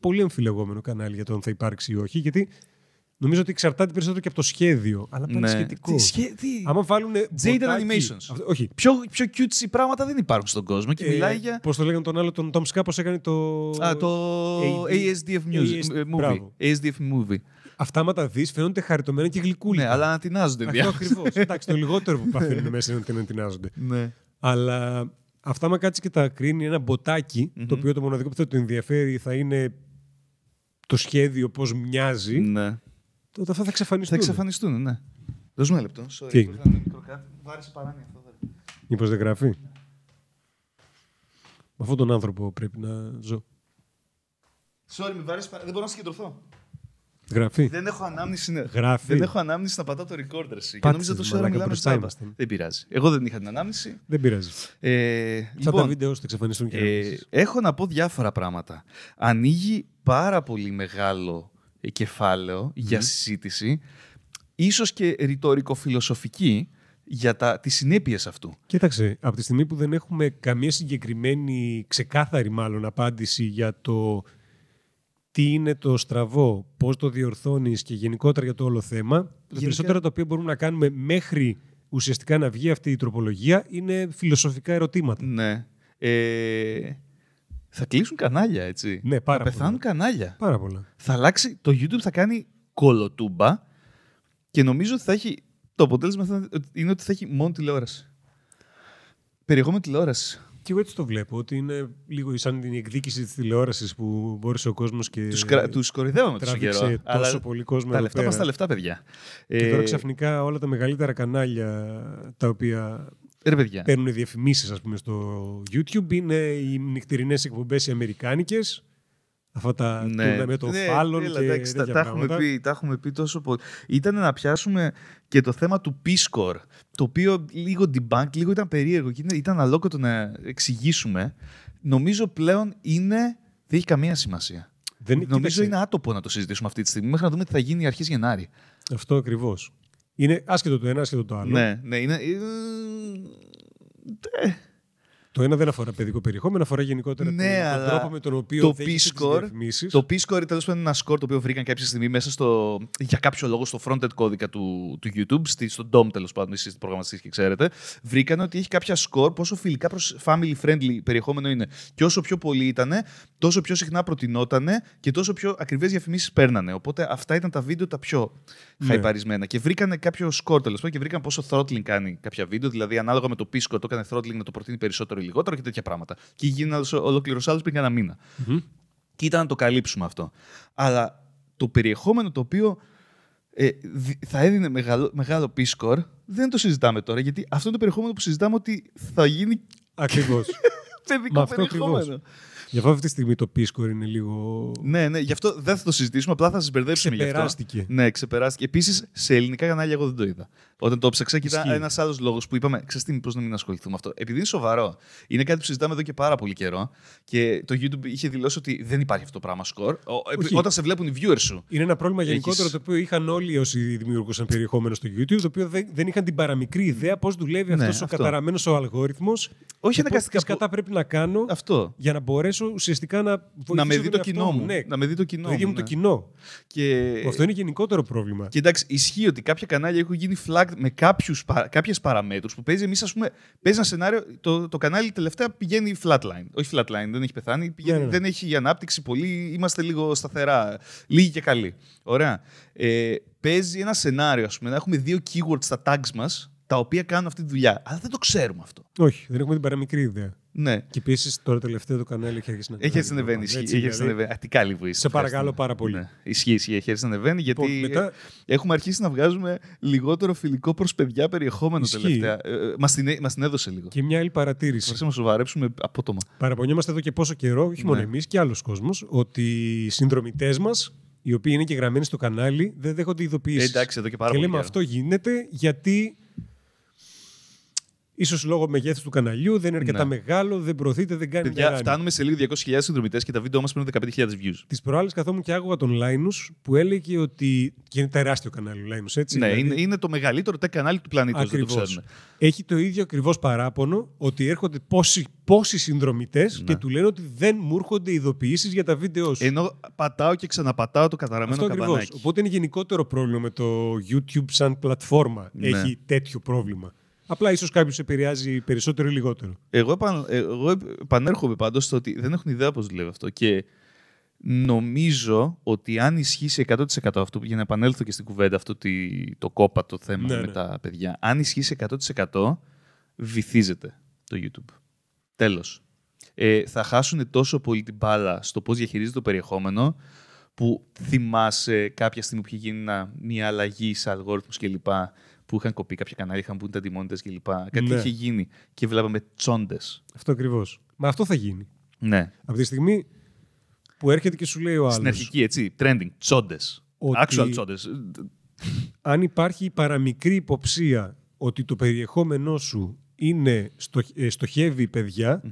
πολύ αμφιλεγόμενο κανάλι για το αν θα υπάρξει ή όχι, γιατί νομίζω ότι εξαρτάται περισσότερο και από το σχέδιο, αλλά πάλι Ναι. σχετικό. Τι σχέ- τι- Άμα βάλουν. Jaded Animations. όχι. Πιο, πιο cutesy πράγματα δεν υπάρχουν στον κόσμο και Ε, μιλάει για. Πώς το λέγανε τον άλλο, τον Tom Scapos έκανε το. Α, το AD. ASDF music, ASD ε, movie. μπράβο. ASDF movie. Αυτά, άμα τα δεις, φαίνονται χαριτωμένα και γλυκούλικα. Ναι, αλλά ανατινάζονται Αυτό διά. ακριβώς. [laughs] Εντάξει, το λιγότερο που παθαίνουν μέσα είναι ότι να τεινάζονται. Ναι. Αλλά αυτά, άμα κάτσεις και τα κρίνει ένα μποτάκι, το οποίο το μοναδικό που θα του ενδιαφέρει θα είναι το σχέδιο, πώς μοιάζει, ναι. τότε αυτά θα Θα εξαφανιστούν. εξαφανιστούν, ναι. Δώσ' μου ένα λεπτό. Sorry, Τι; έγινε; έχω ένα μικρό κάτι. Μου άρεσε παράνοια αυτό. δε. Μήπως δεν γράφει; Με αυτόν τον άνθρωπο πρέπει να ζω. Sorry, με βάρεσε παρά- Δεν μπορώ να συγκεντρωθώ. Γράφει. Δεν έχω ανάμνηση. ναι. Γράφει. Δεν έχω ανάμνηση να πατάω το recorder εσύ. Και Πάτησες, νόμιζα τόση ώρα μαλάκα, μιλάμε μπροστά στα ήμασταν. Δεν πειράζει. Εγώ δεν είχα την ανάμνηση. Δεν πειράζει. Ε, Σαν λοιπόν, τα βίντεο σου θα εξαφανιστούν και Ε, ερωτήσεις. έχω να πω διάφορα πράγματα. Ανοίγει πάρα πολύ μεγάλο ε, κεφάλαιο για συζήτηση, ίσως και ρητορικο-φιλοσοφική, για τα, τις συνέπειες αυτού. Κοίταξε, από τη στιγμή που δεν έχουμε καμία συγκεκριμένη, ξεκάθαρη μάλλον απάντηση για το τι είναι το στραβό, πώς το διορθώνεις και γενικότερα για το όλο θέμα, τα περισσότερα τα οποία μπορούμε να κάνουμε μέχρι ουσιαστικά να βγει αυτή η τροπολογία είναι φιλοσοφικά ερωτήματα. Ναι. Ε, θα κλείσουν κανάλια, έτσι. Ναι, πάρα θα πεθάνουν πολλά. κανάλια. Πάρα πολλά. Θα αλλάξει, το YouTube θα κάνει κολοτούμπα και νομίζω ότι θα έχει, το αποτέλεσμα θα είναι ότι- είναι ότι θα έχει μόνο τηλεόραση. Περιεχόμενο τηλεόραση. Και εγώ έτσι το βλέπω, ότι είναι λίγο σαν την εκδίκηση της τηλεόρασης που μπόρεσε ο κόσμος και Τους, κρα... τους κορυδεύαμε τόσο τράβηξε καιρό. τόσο πολύ κόσμο τα εδώ λεφτά πέρα. μας τα λεφτά, παιδιά. Και Ε, τώρα ξαφνικά όλα τα μεγαλύτερα κανάλια τα οποία Ρε παιδιά, παίρνουν διαφημίσεις ας πούμε στο YouTube είναι οι νυχτερινές εκπομπές οι αμερικάνικες αυτά τα ναι. με το Ναι, φάλλον έλα, και εντάξει, τα, τέτοια τα, έχουμε πράγματα. πει, τα έχουμε πει τόσο πολύ. Ήταν να πιάσουμε και το θέμα του P-score, το οποίο λίγο debunk, λίγο ήταν περίεργο και ήταν- ήταν αλόκοτο να εξηγήσουμε. Νομίζω πλέον είναι, δεν έχει καμία σημασία. Δεν, Νομίζω κοίταξε, είναι άτοπο να το συζητήσουμε αυτή τη στιγμή, μέχρι να δούμε τι θα γίνει αρχές Γενάρη. Αυτό ακριβώς. Είναι άσχετο το ένα, άσχετο το άλλο. Ναι, ναι, είναι... ε, Το ένα δεν αφορά παιδικό περιεχόμενο, αφορά γενικότερα Ναι, τον, τον αλλά τρόπο με τον οποίο το δέχεσαι τις P-score, διαφημίσεις. Το P-score τέλος πάντων είναι ένα score το οποίο βρήκαν κάποια στιγμή μέσα στο. για κάποιο λόγο στο frontend κώδικα του, του YouTube, στη, στο DOM τέλος πάντων, εσεί είστε προγραμματιστής και ξέρετε. Βρήκαν ότι έχει κάποια score πόσο φιλικά προς family friendly περιεχόμενο είναι. Και όσο πιο πολύ ήταν, τόσο πιο συχνά προτινόταν και τόσο πιο ακριβές διαφημίσεις παίρνανε. Οπότε αυτά ήταν τα βίντεο τα πιο Ναι. χαϊπαρισμένα. Και βρήκαν κάποιο score τέλος πάντων και βρήκαν πόσο throttling κάνει κάποια βίντεο. Δηλαδή, ανάλογα με το P-score, το έκανε throttling να το προτείνει περισσότερο ή λιγότερο και τέτοια πράγματα. Και γίνει ένας ολόκληρος άλλος πριν κάνα μήνα Μμμ. και ήταν να το καλύψουμε αυτό. Αλλά το περιεχόμενο το οποίο ε, δι- θα έδινε μεγάλο, μεγάλο P-score δεν το συζητάμε τώρα, γιατί αυτό είναι το περιεχόμενο που συζητάμε ότι θα γίνει Ακριβώς. [laughs] παιδικό Μα αυτό περιεχόμενο. ακριβώς. Γι' αυτό αυτή τη στιγμή το Peace είναι λίγο. Ναι, ναι, γι' αυτό δεν θα το συζητήσουμε, απλά θα σας μπερδέψουμε γι' αυτό. Ξεπεράστηκε. Ναι, ξεπεράστηκε. Επίσης, σε ελληνικά κανάλια εγώ δεν το είδα. Όταν το ψάξα, και ήταν Ισχύει. ένας άλλος λόγος που είπαμε, ξέρετε τι, πώ να μην ασχοληθούμε με αυτό. Επειδή είναι σοβαρό. Είναι κάτι που συζητάμε εδώ και πάρα πολύ καιρό και το YouTube είχε δηλώσει ότι δεν υπάρχει αυτό το πράγμα σκορ. Ο- επει- Όχι. Όταν σε βλέπουν οι viewers σου. Είναι ένα πρόβλημα Έχεις- γενικότερο το οποίο είχαν όλοι όσοι δημιουργούσαν περιεχόμενο στο YouTube, το οποίο δεν, δεν είχαν την παραμικρή ιδέα πώς δουλεύει Ναι, αυτός ο αυτό. καταραμένος ο αλγόριθμος. Όχι αναγκαστικά. Τι κατά πρέπει να κάνω Αυτό. για να μπορέσω ουσιαστικά να βοηθήσω Να με δει τον το εαυτό κοινό μου. Ναι, Να με δει το κοινό το ίδιο μου ναι. το κοινό. Και... Αυτό είναι γενικότερο πρόβλημα. Και εντάξει, ισχύει ότι κάποια κανάλια έχουν γίνει flagged με κάποιους, κάποιες παραμέτρους που παίζει. Εμείς, ας πούμε, παίζει ένα σενάριο. Το, το κανάλι τελευταία πηγαίνει flatline. Όχι flatline, δεν έχει πεθάνει. Πηγαίνει, Ναι, ναι. Δεν έχει ανάπτυξη πολύ. Είμαστε λίγο σταθερά. Λίγοι και καλοί. Ωραία. Ε, παίζει ένα σενάριο, ας πούμε, να έχουμε δύο keywords στα tags μας τα οποία κάνουν αυτή τη δουλειά. Αλλά δεν το ξέρουμε αυτό. Όχι, δεν έχουμε την παραμικρή ιδέα. Ναι. Και επίσης τώρα τελευταίο το κανάλι έχει αρχίσει να Έχει έτσι ανεβαίνει. Έτσι, ισχύει, Έχει έτσι δηλαδή, ανεβαίνει. Α, τι καλή που είσαι. Σε παρακαλώ Ευχαριστούμε. πάρα πολύ. Ναι. Ισχύει, ισχύει. Έχει έτσι ανεβαίνει γιατί Λοιπόν, μετά- έχουμε αρχίσει να βγάζουμε λιγότερο φιλικό προς παιδιά περιεχόμενο Ισχύει. τελευταία. Ε, Μας την, μας την έδωσε λίγο. Και μια άλλη παρατήρηση. Προσπαθήσαμε να σοβαρέψουμε απότομα. Παραπονιόμαστε εδώ και πόσο καιρό, όχι μόνο Ναι. εμείς και άλλος κόσμος, ότι οι συνδρομητές μας, οι οποίοι είναι και γραμμένοι στο κανάλι, δεν δέχονται Ε, ειδοποιήσει. εντάξει, εδώ και πάρα και πολύ. λέμε καιρό. αυτό γίνεται γιατί ίσως λόγω μεγέθους του καναλιού δεν είναι αρκετά Ναι. μεγάλο, δεν προωθείται, δεν κάνει Παιδιά, νεράνι. φτάνουμε σε λίγο 200.000 συνδρομητές και τα βίντεο μας παίρνουν 15.000 views. Τις προάλλες καθόμουν και άκουγα τον Λάινους που έλεγε ότι. και είναι τεράστιο κανάλι ο Λάινους, έτσι. ναι, δηλαδή, είναι, είναι το μεγαλύτερο tech κανάλι του πλανήτη. Δεν το Ακριβώς. ξέρουμε. Έχει το ίδιο ακριβώς παράπονο ότι έρχονται πόσοι, πόσοι συνδρομητές Ναι. και του λένε ότι δεν μου έρχονται ειδοποιήσεις για τα βίντεο σου. Ενώ πατάω και ξαναπατάω το καταραμένο Αυτό ακριβώς. καμπανάκι. Οπότε είναι γενικότερο πρόβλημα με το YouTube σαν πλατφόρμα. Ναι. Έχει τέτοιο πρόβλημα. Απλά ίσως κάποιος επηρεάζει περισσότερο ή λιγότερο. Εγώ, επαν, εγώ επανέρχομαι πάντως στο ότι δεν έχουν ιδέα πώς δουλεύει αυτό και νομίζω ότι αν ισχύσει 100% αυτό, για να επανέλθω και στην κουβέντα αυτό τη- το κόπα το θέμα Ναι, με ναι. τα παιδιά, αν ισχύσει 100% βυθίζεται το YouTube. Τέλος. Ε, θα χάσουν τόσο πολύ την μπάλα στο πώς διαχειρίζεται το περιεχόμενο που θυμάσαι κάποια στιγμή που είχε γίνει ένα- μια αλλαγή σε αλγόριθμους κλπ. Που είχαν κοπεί κάποια κανάλια, είχαν μπουν τα αντιμόνιτες κλπ. Κάτι Ναι. είχε γίνει και βλέπαμε τσόντες. Αυτό ακριβώς. Μα αυτό θα γίνει. Ναι. Από τη στιγμή που έρχεται και σου λέει ο Στην άλλος, αρχική, έτσι, trending, τσόντες. Ότι- Actual τσόντες. αν υπάρχει παραμικρή υποψία ότι το περιεχόμενό σου είναι στο, ε, στοχεύει παιδιά,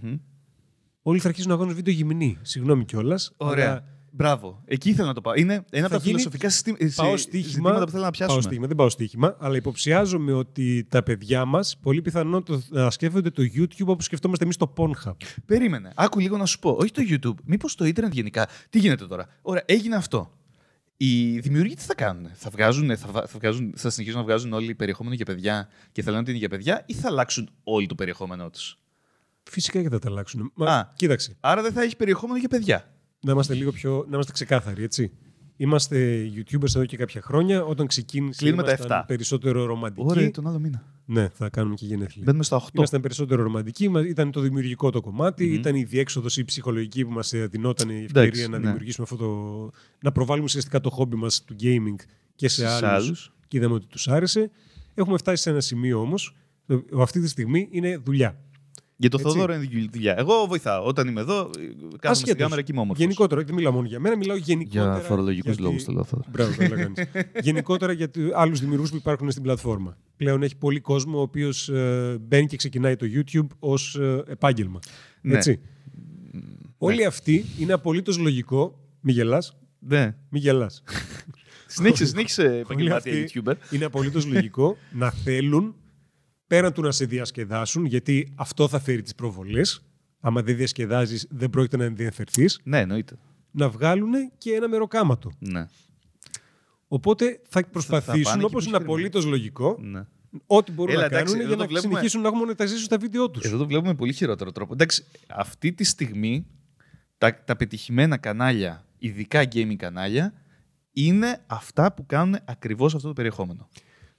όλοι θα αρχίσουν να βγάλουν βίντεο γυμνή. Συγγνώμη κιόλας. Ωραία. Μπράβο. Εκεί ήθελα να το πάω. Είναι ένα από τα γίνει- φιλοσοφικά συστή- Πάω συ- στοίχημα. ζητήματα που θέλω να Πάω πιάσουμε. στοίχημα, δεν πάω στοίχημα, αλλά υποψιάζομαι ότι τα παιδιά μας πολύ πιθανόν το, να σκέφτονται το YouTube όπως σκεφτόμαστε εμείς το Pornhub. Περίμενε. Άκου λίγο να σου πω. Όχι το YouTube. Μήπως το Ιντερνετ γενικά. Τι γίνεται τώρα; Ωραία, έγινε αυτό. Οι δημιουργοί τι θα κάνουν. Θα, βγάζουν, θα, βα- θα, βγάζουν, θα συνεχίσουν να βγάζουν όλοι περιεχόμενο για παιδιά και θα λένε ότι είναι για παιδιά ή θα αλλάξουν όλο το περιεχόμενό τους; Φυσικά και θα τα αλλάξουν. Μα, Α. κοίταξε, Άρα δεν θα έχει περιεχόμενο για παιδιά. Να είμαστε λίγο πιο. να είμαστε ξεκάθαροι, έτσι. Είμαστε YouTubers εδώ και κάποια χρόνια. Όταν ξεκίνησε, Κλείνουμε τα ήμασταν 7. περισσότερο ρομαντικοί. Ωραία, τον άλλο μήνα. Ναι, θα κάνουμε και γενέθλια. Μπαίνουμε στα 8. Ήμασταν περισσότερο ρομαντικοί, μα- ήταν το δημιουργικό το κομμάτι, ήταν η διέξοδος ή η ψυχολογική που μας δινόταν η ευκαιρία Εντάξει, να ναι. δημιουργήσουμε αυτό το. να προβάλλουμε ουσιαστικά το χόμπι μας του gaming και σε, Σε άλλους. άλλους. Και είδαμε ότι τους άρεσε. Έχουμε φτάσει σε ένα σημείο όμως, αυτή τη στιγμή είναι δουλειά. Για το Έτσι. Θόδωρο είναι δου- δουλειά. Εγώ βοηθάω. Όταν είμαι εδώ, κάθομαι στην Ασχέτως. κάμερα και είμαι όμορφος. Γενικότερα, δεν μιλάω μόνο για μένα, μιλάω γενικότερα. Για φορολογικούς γιατί- λόγους το λέω Θόδωρο. Μπράβο, καλά κάνεις. [laughs] Γενικότερα για άλλους δημιουργούς που υπάρχουν στην πλατφόρμα. Πλέον έχει πολύ κόσμο ο οποίος μπαίνει και ξεκινάει το YouTube ως επάγγελμα. Ναι. Έτσι. Όλοι αυτοί είναι απολύτως λογικό. Μη γελάς. Ναι. Μη γελάς. Συνέχισε, συνέχισε επαγγελματία αυτοί- YouTuber. είναι απολύτως λογικό να θέλουν πέραν του να σε διασκεδάσουν, γιατί αυτό θα φέρει τις προβολές. Άμα δεν διασκεδάζεις, δεν πρόκειται να ενδιαφερθείς. Ναι, εννοείται. Να βγάλουν και ένα μεροκάματο. Ναι. Οπότε θα πάνε προσπαθήσουν, και όπως είναι επιχειρηματικά. απολύτως λογικό, ναι. ό,τι μπορούν Έλα, να εντάξει, κάνουν εδώ για το να βλέπουμε- συνεχίσουν να έχουν μονεταζίσουν τα βίντεο τους. Εδώ το βλέπουμε με πολύ χειρότερο τρόπο. Εντάξει, αυτή τη στιγμή τα, τα πετυχημένα κανάλια, ειδικά gaming κανάλια, είναι αυτά που κάνουν ακριβώς αυτό το περιεχόμενο.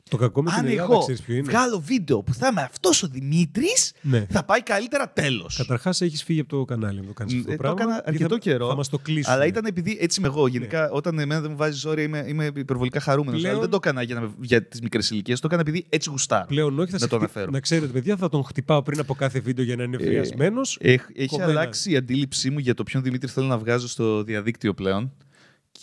Το κακό με την Αν Ελλάδα, εγώ ξέρεις ποιο είναι; βγάλω βίντεο που θα είμαι αυτός ο Δημήτρης, Ναι. θα πάει καλύτερα τέλος. Καταρχάς, έχεις φύγει από το κανάλι να το κάνεις αυτό Ε, το το πράγμα. έκανα γιατί αρκετό θα, καιρό, Θα μας το κλείσουν. Αλλά ήταν επειδή έτσι είμαι εγώ. Γενικά, όταν εμένα δεν μου βάζει όρια, είμαι, είμαι υπερβολικά χαρούμενος. Πλέον- Αλλά δεν το έκανα για, να- για τις μικρές ηλικίες. Το έκανα επειδή έτσι γουστάρω. Πλέον όχι, θα να σε το χτυ- αναφέρω. Να ξέρετε, παιδιά, θα τον χτυπάω πριν από κάθε βίντεο για να είναι ευριασμένο. Έχ- έχει Κομμένα. αλλάξει η αντίληψή μου για το ποιον Δημήτρη θέλω να βγάζω στο διαδίκτυο πλέον.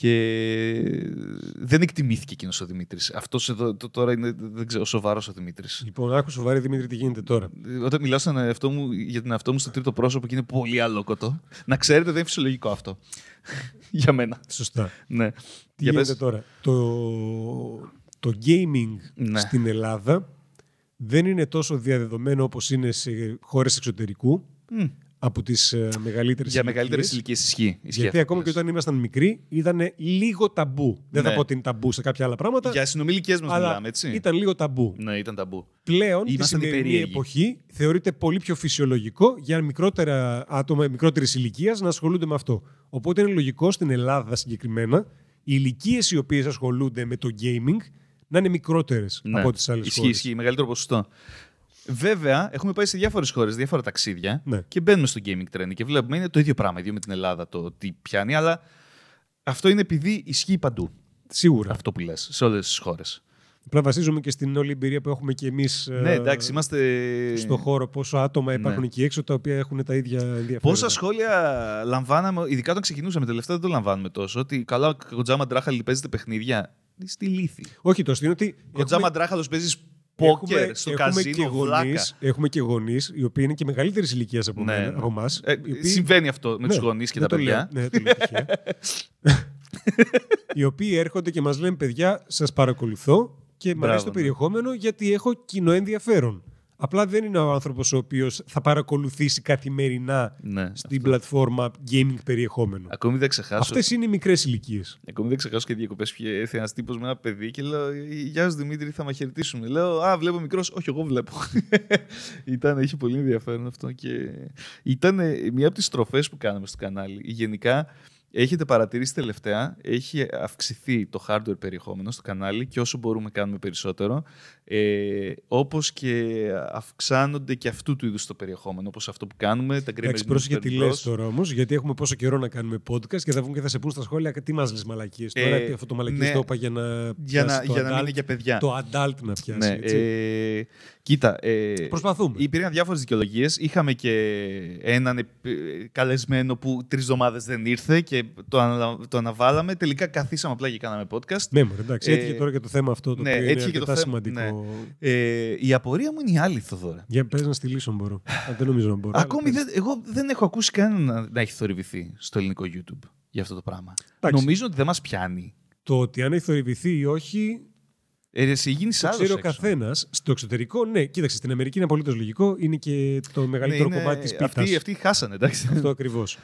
Και δεν εκτιμήθηκε εκείνος ο Δημήτρης. Αυτός εδώ το- τώρα είναι δεν ξέρω, σοβαρός ο Δημήτρης. Λοιπόν, άκου σοβαρή Δημήτρη, τι γίνεται τώρα. Όταν μιλάω στον εαυτό μου, για τον εαυτό μου στο τρίτο πρόσωπο και είναι πολύ αλόκοτο, να ξέρετε δεν είναι φυσιολογικό αυτό. [laughs] για μένα. Σωστά. Ναι. Τι Για γίνεται πες. τώρα. Το, το gaming Ναι. στην Ελλάδα δεν είναι τόσο διαδεδομένο όπως είναι σε χώρες εξωτερικού Μμ. Από τις ε, μεγαλύτερες Για μεγαλύτερες ηλικίες. ηλικίες ισχύει. ισχύει Γιατί αυτό ακόμα που και λες. όταν ήμασταν μικροί ήταν λίγο ταμπού. Δεν θα Ναι. πω ότι είναι ταμπού σε κάποια άλλα πράγματα. Για συνομιλικές μας αλλά μιλάμε, έτσι. ήταν λίγο ταμπού. Ναι, ήταν ταμπού. Πλέον, τη Ήμασταν σημερινή υπερίεργοι. εποχή, θεωρείται πολύ πιο φυσιολογικό για μικρότερα άτομα μικρότερης ηλικίας να ασχολούνται με αυτό. Οπότε είναι λογικό στην Ελλάδα συγκεκριμένα οι ηλικίες οι οποίες ασχολούνται με το gaming να είναι μικρότερες Ναι. από τις άλλες Ισχύει, χώρες. ισχύει. Μεγαλύτερο ποσοστό. Βέβαια, έχουμε πάει σε διάφορες χώρες, διάφορα ταξίδια Ναι. και μπαίνουμε στο gaming trend και βλέπουμε είναι το ίδιο πράγμα, ίδιο με την Ελλάδα το τι πιάνει, αλλά αυτό είναι επειδή ισχύει παντού. Σίγουρα. Αυτό που λες, σε όλες τις χώρες. Απλά βασίζομαι και στην όλη εμπειρία που έχουμε και εμείς Ναι, εντάξει, είμαστε. στον χώρο. Πόσο άτομα υπάρχουν Ναι. εκεί έξω τα οποία έχουν τα ίδια ενδιαφέροντα. Πόσα σχόλια λαμβάναμε, ειδικά όταν ξεκινούσαμε, τελευταία δεν το λαμβάνουμε τόσο. Ότι καλά, ο Κοντζάμα Ντράχαλη παίζετε παιχνίδια. Στη λύθη. Όχι, το αστείο είναι ότι. Κοντζάμα Ντράχαλος παίζεις πόκερ στο καζίνο, γονείς, βλάκα. έχουμε και γονείς οι οποίοι είναι και μεγαλύτερης ηλικίας από, Ναι, μένα- ναι. από εμά. Ε, Συμβαίνει αυτό με Ναι, του γονείς και δεν τα το παιδιά. λέω, ναι, το λέω τυχαία. [laughs] οι οποίοι έρχονται και μας λένε: Παιδιά, σας παρακολουθώ και μου Μπράβο, αρέσει το ναι. περιεχόμενο γιατί έχω κοινό ενδιαφέρον. Απλά δεν είναι ο άνθρωπος ο οποίος θα παρακολουθήσει καθημερινά Ναι, στην πλατφόρμα gaming περιεχόμενο. Ακόμη δεν ξεχάσω. Αυτές είναι οι μικρές ηλικίες. Ακόμη δεν ξεχάσω και διακοπές που είχε έρθει ένας τύπος με ένα παιδί και λέω: Γεια σου Δημήτρη, θα με χαιρετήσουμε. Λέω: Α, βλέπω μικρός. Όχι, εγώ βλέπω. [laughs] ήταν, είχε πολύ ενδιαφέρον αυτό και ήταν μία από τις στροφές που κάναμε στο κανάλι. Γενικά, έχετε παρατηρήσει τελευταία, έχει αυξηθεί το hardware περιεχόμενο στο κανάλι και όσο μπορούμε κάνουμε περισσότερο. Ε, Όπως και αυξάνονται και αυτού του είδους το περιεχόμενο, όπως αυτό που κάνουμε. Τα Εντάξει, Gamers πρόσεχε News τι Bros. λες τώρα όμως, γιατί έχουμε πόσο καιρό να κάνουμε podcast και θα βγουν και θα σε πούν στα σχόλια τι μα λε μαλακίε. Ε, τώρα τι αυτό το μαλακίες ναι. το είπα για να. Για να, πιάσει το για να μην adult- είναι για παιδιά. Το adult να πιάσει. Ναι, έτσι. ε, κοίτα. Ε, Προσπαθούμε. Υπήρχαν διάφορες δικαιολογίες. Είχαμε και έναν ε, καλεσμένο που τρεις εβδομάδες δεν ήρθε και το, ανα, το αναβάλαμε. Τελικά καθίσαμε απλά και κάναμε podcast. Ναι, μωρέ, εντάξει. Ε, έτυχε τώρα και το θέμα αυτό το ναι, οποίο είναι έτυχε και αρκετά το θέμα, σημαντικό. Ε, η απορία μου είναι η άλλη, Θοδωρέ. Για πες να στείλω μπορώ. Α, δεν νομίζω να μπορώ. Ακόμη αλλά δεν, εγώ δεν έχω ακούσει κανέναν να, να έχει θορυβηθεί στο ελληνικό YouTube για αυτό το πράγμα. Εντάξει. Νομίζω ότι δεν μας πιάνει. Το ότι αν έχει θορυβηθεί ή όχι, Ε, εσύ γίνεις το ξέρει ο καθένας. Στο εξωτερικό, ναι, κοίταξε, στην Αμερική είναι απολύτως λογικό. Είναι και το μεγαλύτερο κομμάτι της πίτας. Ναι, Αυτοί, αυτοί χάσανε, εντάξει. Αυτό ακριβώς.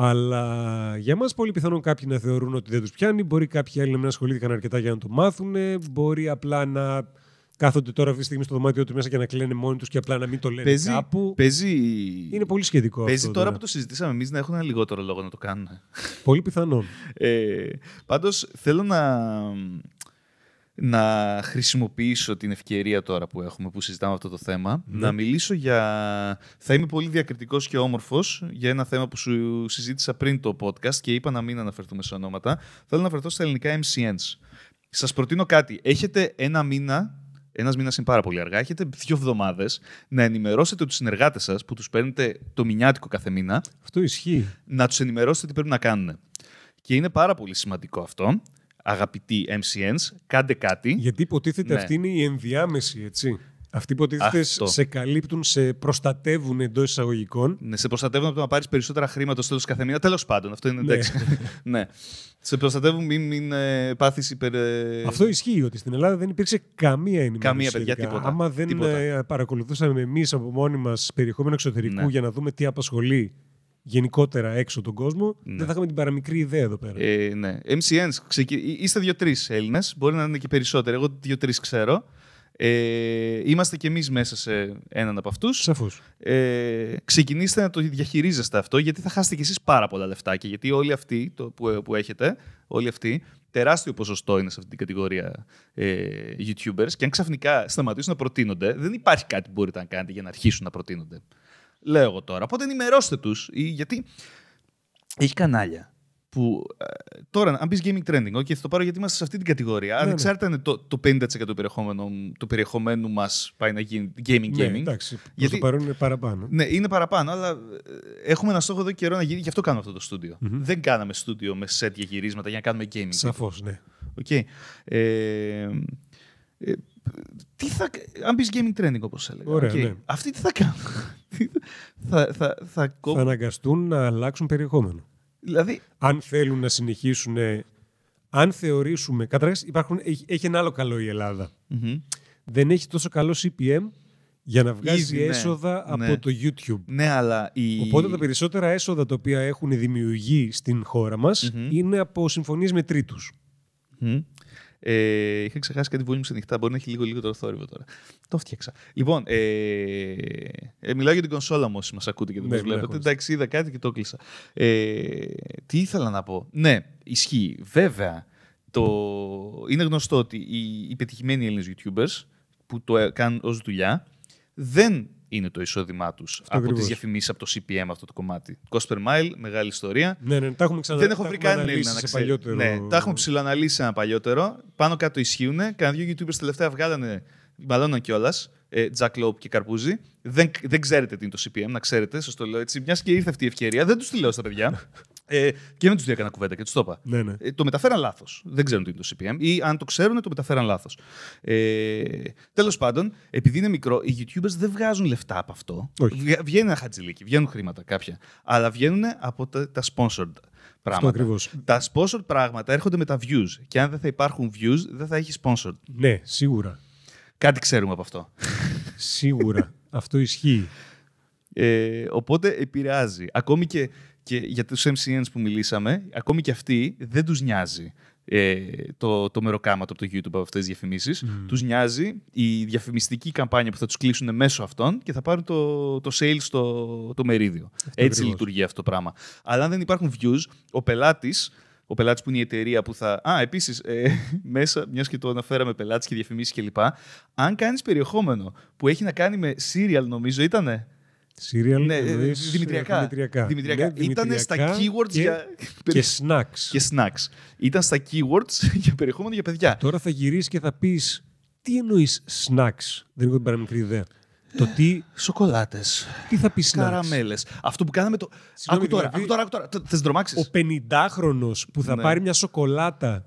Αλλά για μας, πολύ πιθανόν κάποιοι να θεωρούν ότι δεν τους πιάνει. Μπορεί κάποιοι άλλοι να μην ασχολήθηκαν αρκετά για να το μάθουν. Μπορεί απλά να κάθονται τώρα αυτή τη στιγμή στο δωμάτιό του μέσα και να κλαίνε μόνοι τους και απλά να μην το λένε Παίζει, κάπου. παίζει, Είναι πολύ σχετικό παίζει αυτό. τώρα που το συζητήσαμε εμείς να έχουν ένα λιγότερο λόγο να το κάνουν. Πολύ πιθανόν. Ε, πάντως θέλω να, να χρησιμοποιήσω την ευκαιρία τώρα που έχουμε που συζητάμε αυτό το θέμα Ναι. να μιλήσω για... Θα είμαι πολύ διακριτικός και όμορφος για ένα θέμα που σου συζήτησα πριν το podcast και είπα να μην αναφερθούμε σε ονόματα. Θέλω να αναφερθώ στα ελληνικά MCNs. Σας προτείνω κάτι. Έχετε ένα μήνα ένας μήνας είναι πάρα πολύ αργά. Έχετε δύο εβδομάδες να ενημερώσετε τους συνεργάτες σας που τους παίρνετε το μηνιάτικο κάθε μήνα Αυτό ισχύει. να τους ενημερώσετε τι πρέπει να κάνουν. Και είναι πάρα πολύ σημαντικό αυτό. Αγαπητοί MCNs, κάντε κάτι. Γιατί υποτίθεται Ναι. αυτή είναι η ενδιάμεση, έτσι. Αυτοί υποτίθεται Αυτό. σε καλύπτουν, σε προστατεύουν εντός εισαγωγικών. Ναι, σε προστατεύουν από το να πάρεις περισσότερα χρήματα στο τέλος κάθε μήνα. Τέλος πάντων, αυτό είναι Ναι. εντάξει. [laughs] ναι. Σε προστατεύουν μην, μην ε, πάθεις υπερ. ε, Αυτό ισχύει ότι στην Ελλάδα δεν υπήρξε καμία ενημέρωση. Καμία, παιδιά, σχετικά. τίποτα. Άμα δεν Τίποτα. ε, παρακολουθούσαμε εμείς από μόνοι μας περιεχόμενο εξωτερικού Ναι. για να δούμε τι απασχολεί γενικότερα έξω τον κόσμο, Ναι. δεν θα είχαμε την παραμικρή ιδέα εδώ πέρα. Ε, ναι. MCNs, ξεκι... είστε δύο-τρεις Έλληνες. Μπορεί να είναι και περισσότεροι. Εγώ δύο-τρεις ξέρω. Ε, είμαστε κι εμείς μέσα σε έναν από αυτούς. Σαφώς. Ε, ξεκινήστε να το διαχειρίζεστε αυτό, γιατί θα χάσετε κι εσείς πάρα πολλά λεφτάκια. Γιατί όλοι αυτοί το, που, που έχετε, όλοι αυτοί, τεράστιο ποσοστό είναι σε αυτή την κατηγορία ε, YouTubers και αν ξαφνικά σταματήσουν να προτείνονται, δεν υπάρχει κάτι που μπορείτε να κάνετε για να αρχίσουν να προτείνονται. Λέω εγώ τώρα. Οπότε ενημερώστε τους, ή- γιατί έχει κανάλια που ε, τώρα, αν πεις gaming trending, okay, θα το πάρω γιατί είμαστε σε αυτή την κατηγορία. Ναι, Αν ναι. εξάρτητα είναι το, το 50% του περιεχομένου, του περιεχομένου μας πάει να γίνει gaming Ναι, gaming. εντάξει. Προς Γιατί- το παρόν είναι παραπάνω. Ναι, είναι παραπάνω, αλλά ε, έχουμε ένα στόχο εδώ καιρό να γίνει, γι' αυτό κάνουμε αυτό το στούντιο. Μμμ. Δεν κάναμε στούντιο με set για γυρίσματα για να κάνουμε gaming. Σαφώς, ναι. Οκ. Ε, ε, τι θα, αν πεις gaming trending, όπως έλεγα. Ωραία, οκ. ναι. Αυτοί τι θα κάνουν. [laughs] θα, θα, θα, κόβουν- Θα αναγκαστούν να αλλάξουν περιεχόμενο. Δηλαδή, αν θέλουν να συνεχίσουν. Αν θεωρήσουμε. Καταρχάς, έχει, έχει ένα άλλο καλό η Ελλάδα. μμμ. Δεν έχει τόσο καλό CPM για να βγάζει Ήδη, ναι. έσοδα από Ναι. το YouTube. ναι, αλλά η... Οπότε τα περισσότερα έσοδα τα οποία έχουν δημιουργοί στην χώρα μας Μμμ. είναι από συμφωνίες με τρίτους. Μμμ. Ε, είχα ξεχάσει κάτι που ήμουν ανοιχτά. Μπορεί να έχει λίγο, λίγο το θόρυβο τώρα. Το φτιάξα. Λοιπόν, ε, ε, μιλάω για την κονσόλα μου όσοι μας ακούτε και δεν Ναι, μας ναι, βλέπετε. έχω Εντάξει, είδα κάτι και το κλείσα. Ε, τι ήθελα να πω; Ναι, ισχύει. Βέβαια, το... είναι γνωστό ότι οι, οι πετυχημένοι Έλληνες YouTubers που το ε, κάνουν ως δουλειά δεν είναι το εισόδημά τους από ακριβώς. τις διαφημίσεις, από το CPM αυτό το κομμάτι. Cost per mile, μεγάλη ιστορία. Ναι, ναι, τα έχουμε ξανα... Δεν έχω τα βρει έχουμε κανένα Έλληνα αναλύσει να σε ξέρει. παλιότερο... Ναι, τα έχουμε ψηλοαναλύσει σε ένα παλιότερο. Πάνω κάτω ισχύουν. Κανένα δύο YouTubers τελευταία βγάλανε, μαλώναν κιόλας. Ε, Jack Lope και Καρπούζη. Δεν, δεν ξέρετε τι είναι το CPM, να ξέρετε, σας το λέω έτσι. Μιας και ήρθε αυτή η ευκαιρία, δεν τους τη λέω στα παιδιά. [laughs] ε, και δεν τους έκανα κουβέντα και τους το είπα. Ναι, ναι. Ε, το μεταφέραν λάθος. Δεν ξέρουν τι είναι το CPM ή αν το ξέρουν, το μεταφέραν λάθος. Ε, Τέλος πάντων, επειδή είναι μικρό, οι YouTubers δεν βγάζουν λεφτά από αυτό. Όχι. Βγα- Βγαίνει ένα χατζηλίκι, βγαίνουν χρήματα κάποια. Αλλά βγαίνουν από τα, τα sponsored πράγματα. ακριβώς. Τα sponsored πράγματα έρχονται με τα views. Και αν δεν θα υπάρχουν views, δεν θα έχει sponsored. Ναι, σίγουρα. Κάτι ξέρουμε από αυτό. Σίγουρα. Αυτό ισχύει. Ε, οπότε επηρεάζει. Ακόμη και, και για τους MCNs που μιλήσαμε, ακόμη και αυτοί δεν τους νοιάζει ε, το, το μεροκάματο από το YouTube από αυτές τις διαφημίσεις. Τους νοιάζει η διαφημιστική καμπάνια που θα τους κλείσουν μέσω αυτών και θα πάρουν το, το sales το, το μερίδιο. Έτσι ακριβώς. λειτουργεί αυτό το πράγμα. Αλλά αν δεν υπάρχουν views, ο πελάτης ο πελάτης που είναι η εταιρεία που θα. Α, επίσης, ε, [laughs] μέσα, μιας και το αναφέραμε πελάτης και διαφημίσεις κλπ. Αν κάνεις περιεχόμενο που έχει να κάνει με serial, νομίζω ήτανε; Serial Ναι, ε, εννοείς, δημητριακά. ε, δημητριακά. Δημητριακά. Ναι, Ήτανε στα δημητριακά keywords και, για. Και snacks. και snacks. Ήταν στα keywords [laughs] για περιεχόμενο για παιδιά. Τώρα θα γυρίσεις και θα πεις τι εννοείς snacks; Δεν έχω την παραμικρή ιδέα. Το τι, Σοκολάτες. τι θα πεις snacks; Καραμέλες. Αυτό που κάναμε το. Συγγνώμη, Άκου τώρα, δηλαδή, άκου τώρα, άκου τώρα. Θε τρομάξει. Ο 50χρονο που θα Ναι. πάρει μια σοκολάτα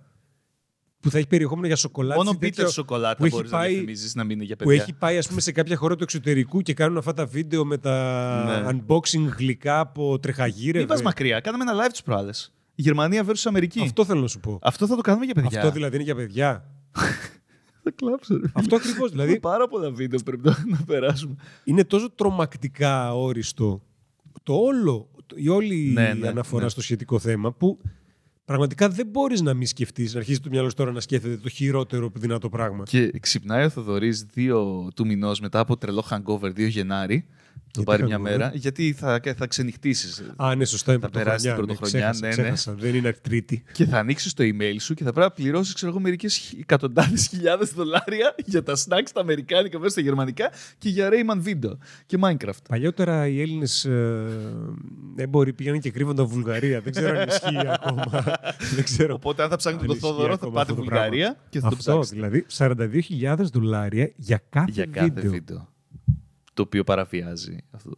που θα έχει περιεχόμενο για σοκολάτα. Μόνο ή τέτοιο, bitter σοκολάτα που έχει μπορείς να πάει- διαφημίζει να μην είναι για που παιδιά. έχει πάει ας πούμε, σε κάποια χώρα του εξωτερικού και κάνουν αυτά τα βίντεο με τα Ναι. unboxing γλυκά από τρεχαγύρευε. Μην πας μακριά. Κάναμε ένα live του προάλλες. Γερμανία versus Αμερική. Αυτό θέλω να σου πω. Αυτό θα το κάνουμε για παιδιά. Αυτό δηλαδή είναι για παιδιά. [laughs] Θα κλάψω. ρε. Αυτό ακριβώς. Δηλαδή Έχουμε πάρα πολλά βίντεο που πρέπει να- να περάσουμε. είναι τόσο τρομακτικά αόριστο το όλο, η όλη Ναι, η ναι, αναφορά ναι. στο σχετικό θέμα που πραγματικά δεν μπορείς να μην σκεφτείς, να αρχίσει το μυαλό σου τώρα να σκέφτεται το χειρότερο δυνατό πράγμα. Και ξυπνάει ο Θοδωρής 2 του μηνός μετά από τρελό hangover 2 Γενάρη. Το Γιατί πάρει μια hangover? μέρα. Γιατί θα, θα ξενυχτήσεις. Α, ναι, σωστά, είναι Θα περάσει την πρωτοχρονιά. πρωτοχρονιά, ξέχασα, ναι, ναι. ξέχασα. Δεν είναι τρίτη. Και θα ανοίξεις το email σου και θα πρέπει να πληρώσεις, ξέρω εγώ, μερικές εκατοντάδες χιλιάδες δολάρια για τα snacks τα αμερικάνικα μέσα στα γερμανικά και για Rayman Video και Minecraft. Παλιότερα οι Έλληνες ε, έμποροι πήγαιναν και κρύβονταν Βουλγαρία. Δεν ξέρω αν ισχύει [laughs] ακόμα. Δεν ξέρω. Οπότε, αν θα ψάχνετε αν τον ισχύει Θόδωρο, θα ακόμα πάτε αυτό το Βουλγαρία πράγμα. και θα το Αυτό ψάξετε. δηλαδή 42.000 δολάρια για κάθε, Για κάθε βίντεο. Βίντεο. Το οποίο παραβιάζει αυτό.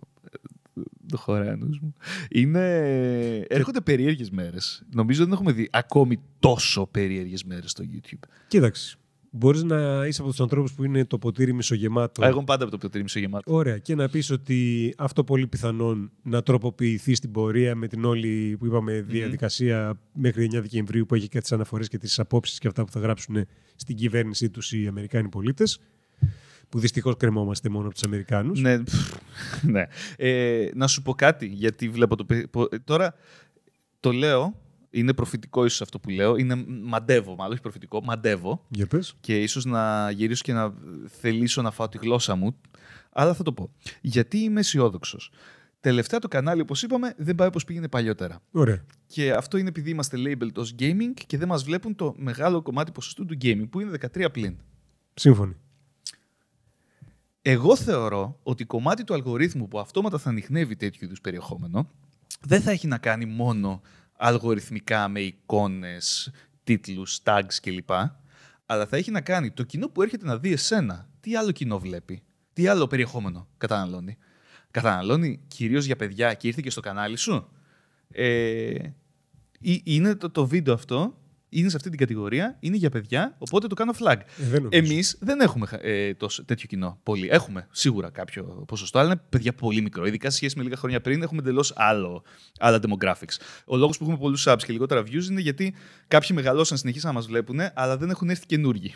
Το χωράει ο νους μου. Είναι... Έρχονται περίεργες μέρες. Νομίζω δεν έχουμε δει ακόμη τόσο περίεργες μέρες στο YouTube. Κοίταξε. Μπορείς να είσαι από τους ανθρώπους που είναι το ποτήρι μισογεμάτο. Α, Εγώ είμαι πάντα από το ποτήρι μισογεμάτο. Ωραία. Και να πεις ότι αυτό πολύ πιθανόν να τροποποιηθεί στην πορεία με την όλη που είπαμε διαδικασία μέχρι 9 Δεκεμβρίου που έχει και τις αναφορές και τις απόψεις και αυτά που θα γράψουν στην κυβέρνησή τους οι Αμερικάνοι πολίτες που δυστυχώς κρεμόμαστε μόνο από τους Αμερικάνους. Ναι, πφ, ναι. Ε, να σου πω κάτι, γιατί βλέπω το... πε- πο- Τώρα το λέω Είναι προφητικό ίσως αυτό που λέω. Είναι μαντεύω, μάλλον όχι προφητικό. Μαντεύω. Για πες. Και ίσως να γυρίσω και να θελήσω να φάω τη γλώσσα μου. Αλλά θα το πω. Γιατί είμαι αισιόδοξο. Τελευταία το κανάλι, όπως είπαμε, δεν πάει όπως πήγαινε παλιότερα. Ωραία. Και αυτό είναι επειδή είμαστε labeled ως gaming και δεν μας βλέπουν το μεγάλο κομμάτι ποσοστού του gaming, που είναι 13 πλήν. Σύμφωνοι. Εγώ θεωρώ ότι κομμάτι του αλγορίθμου που αυτόματα θα ανοιχνεύει τέτοιου είδους περιεχόμενο δεν θα έχει να κάνει μόνο αλγοριθμικά με εικόνες, τίτλους, tags κλπ. Αλλά θα έχει να κάνει το κοινό που έρχεται να δει εσένα. Τι άλλο κοινό βλέπει. Τι άλλο περιεχόμενο καταναλώνει. Καταναλώνει κυρίως για παιδιά και ήρθε και στο κανάλι σου. Ε, ή- είναι το, το βίντεο αυτό, είναι σε αυτή την κατηγορία, είναι για παιδιά, οπότε το κάνω flag. Ε, δεν νομίζω. Εμείς δεν έχουμε ε, τόσο, τέτοιο κοινό. Πολύ. Έχουμε σίγουρα κάποιο ποσοστό, αλλά είναι παιδιά πολύ μικρό. Ειδικά σε σχέση με λίγα χρόνια πριν, έχουμε εντελώς άλλα demographics. Ο λόγος που έχουμε πολλούς subs και λιγότερα views είναι γιατί κάποιοι μεγαλώσαν, συνεχίσαν να μας βλέπουν, αλλά δεν έχουν έρθει καινούργοι.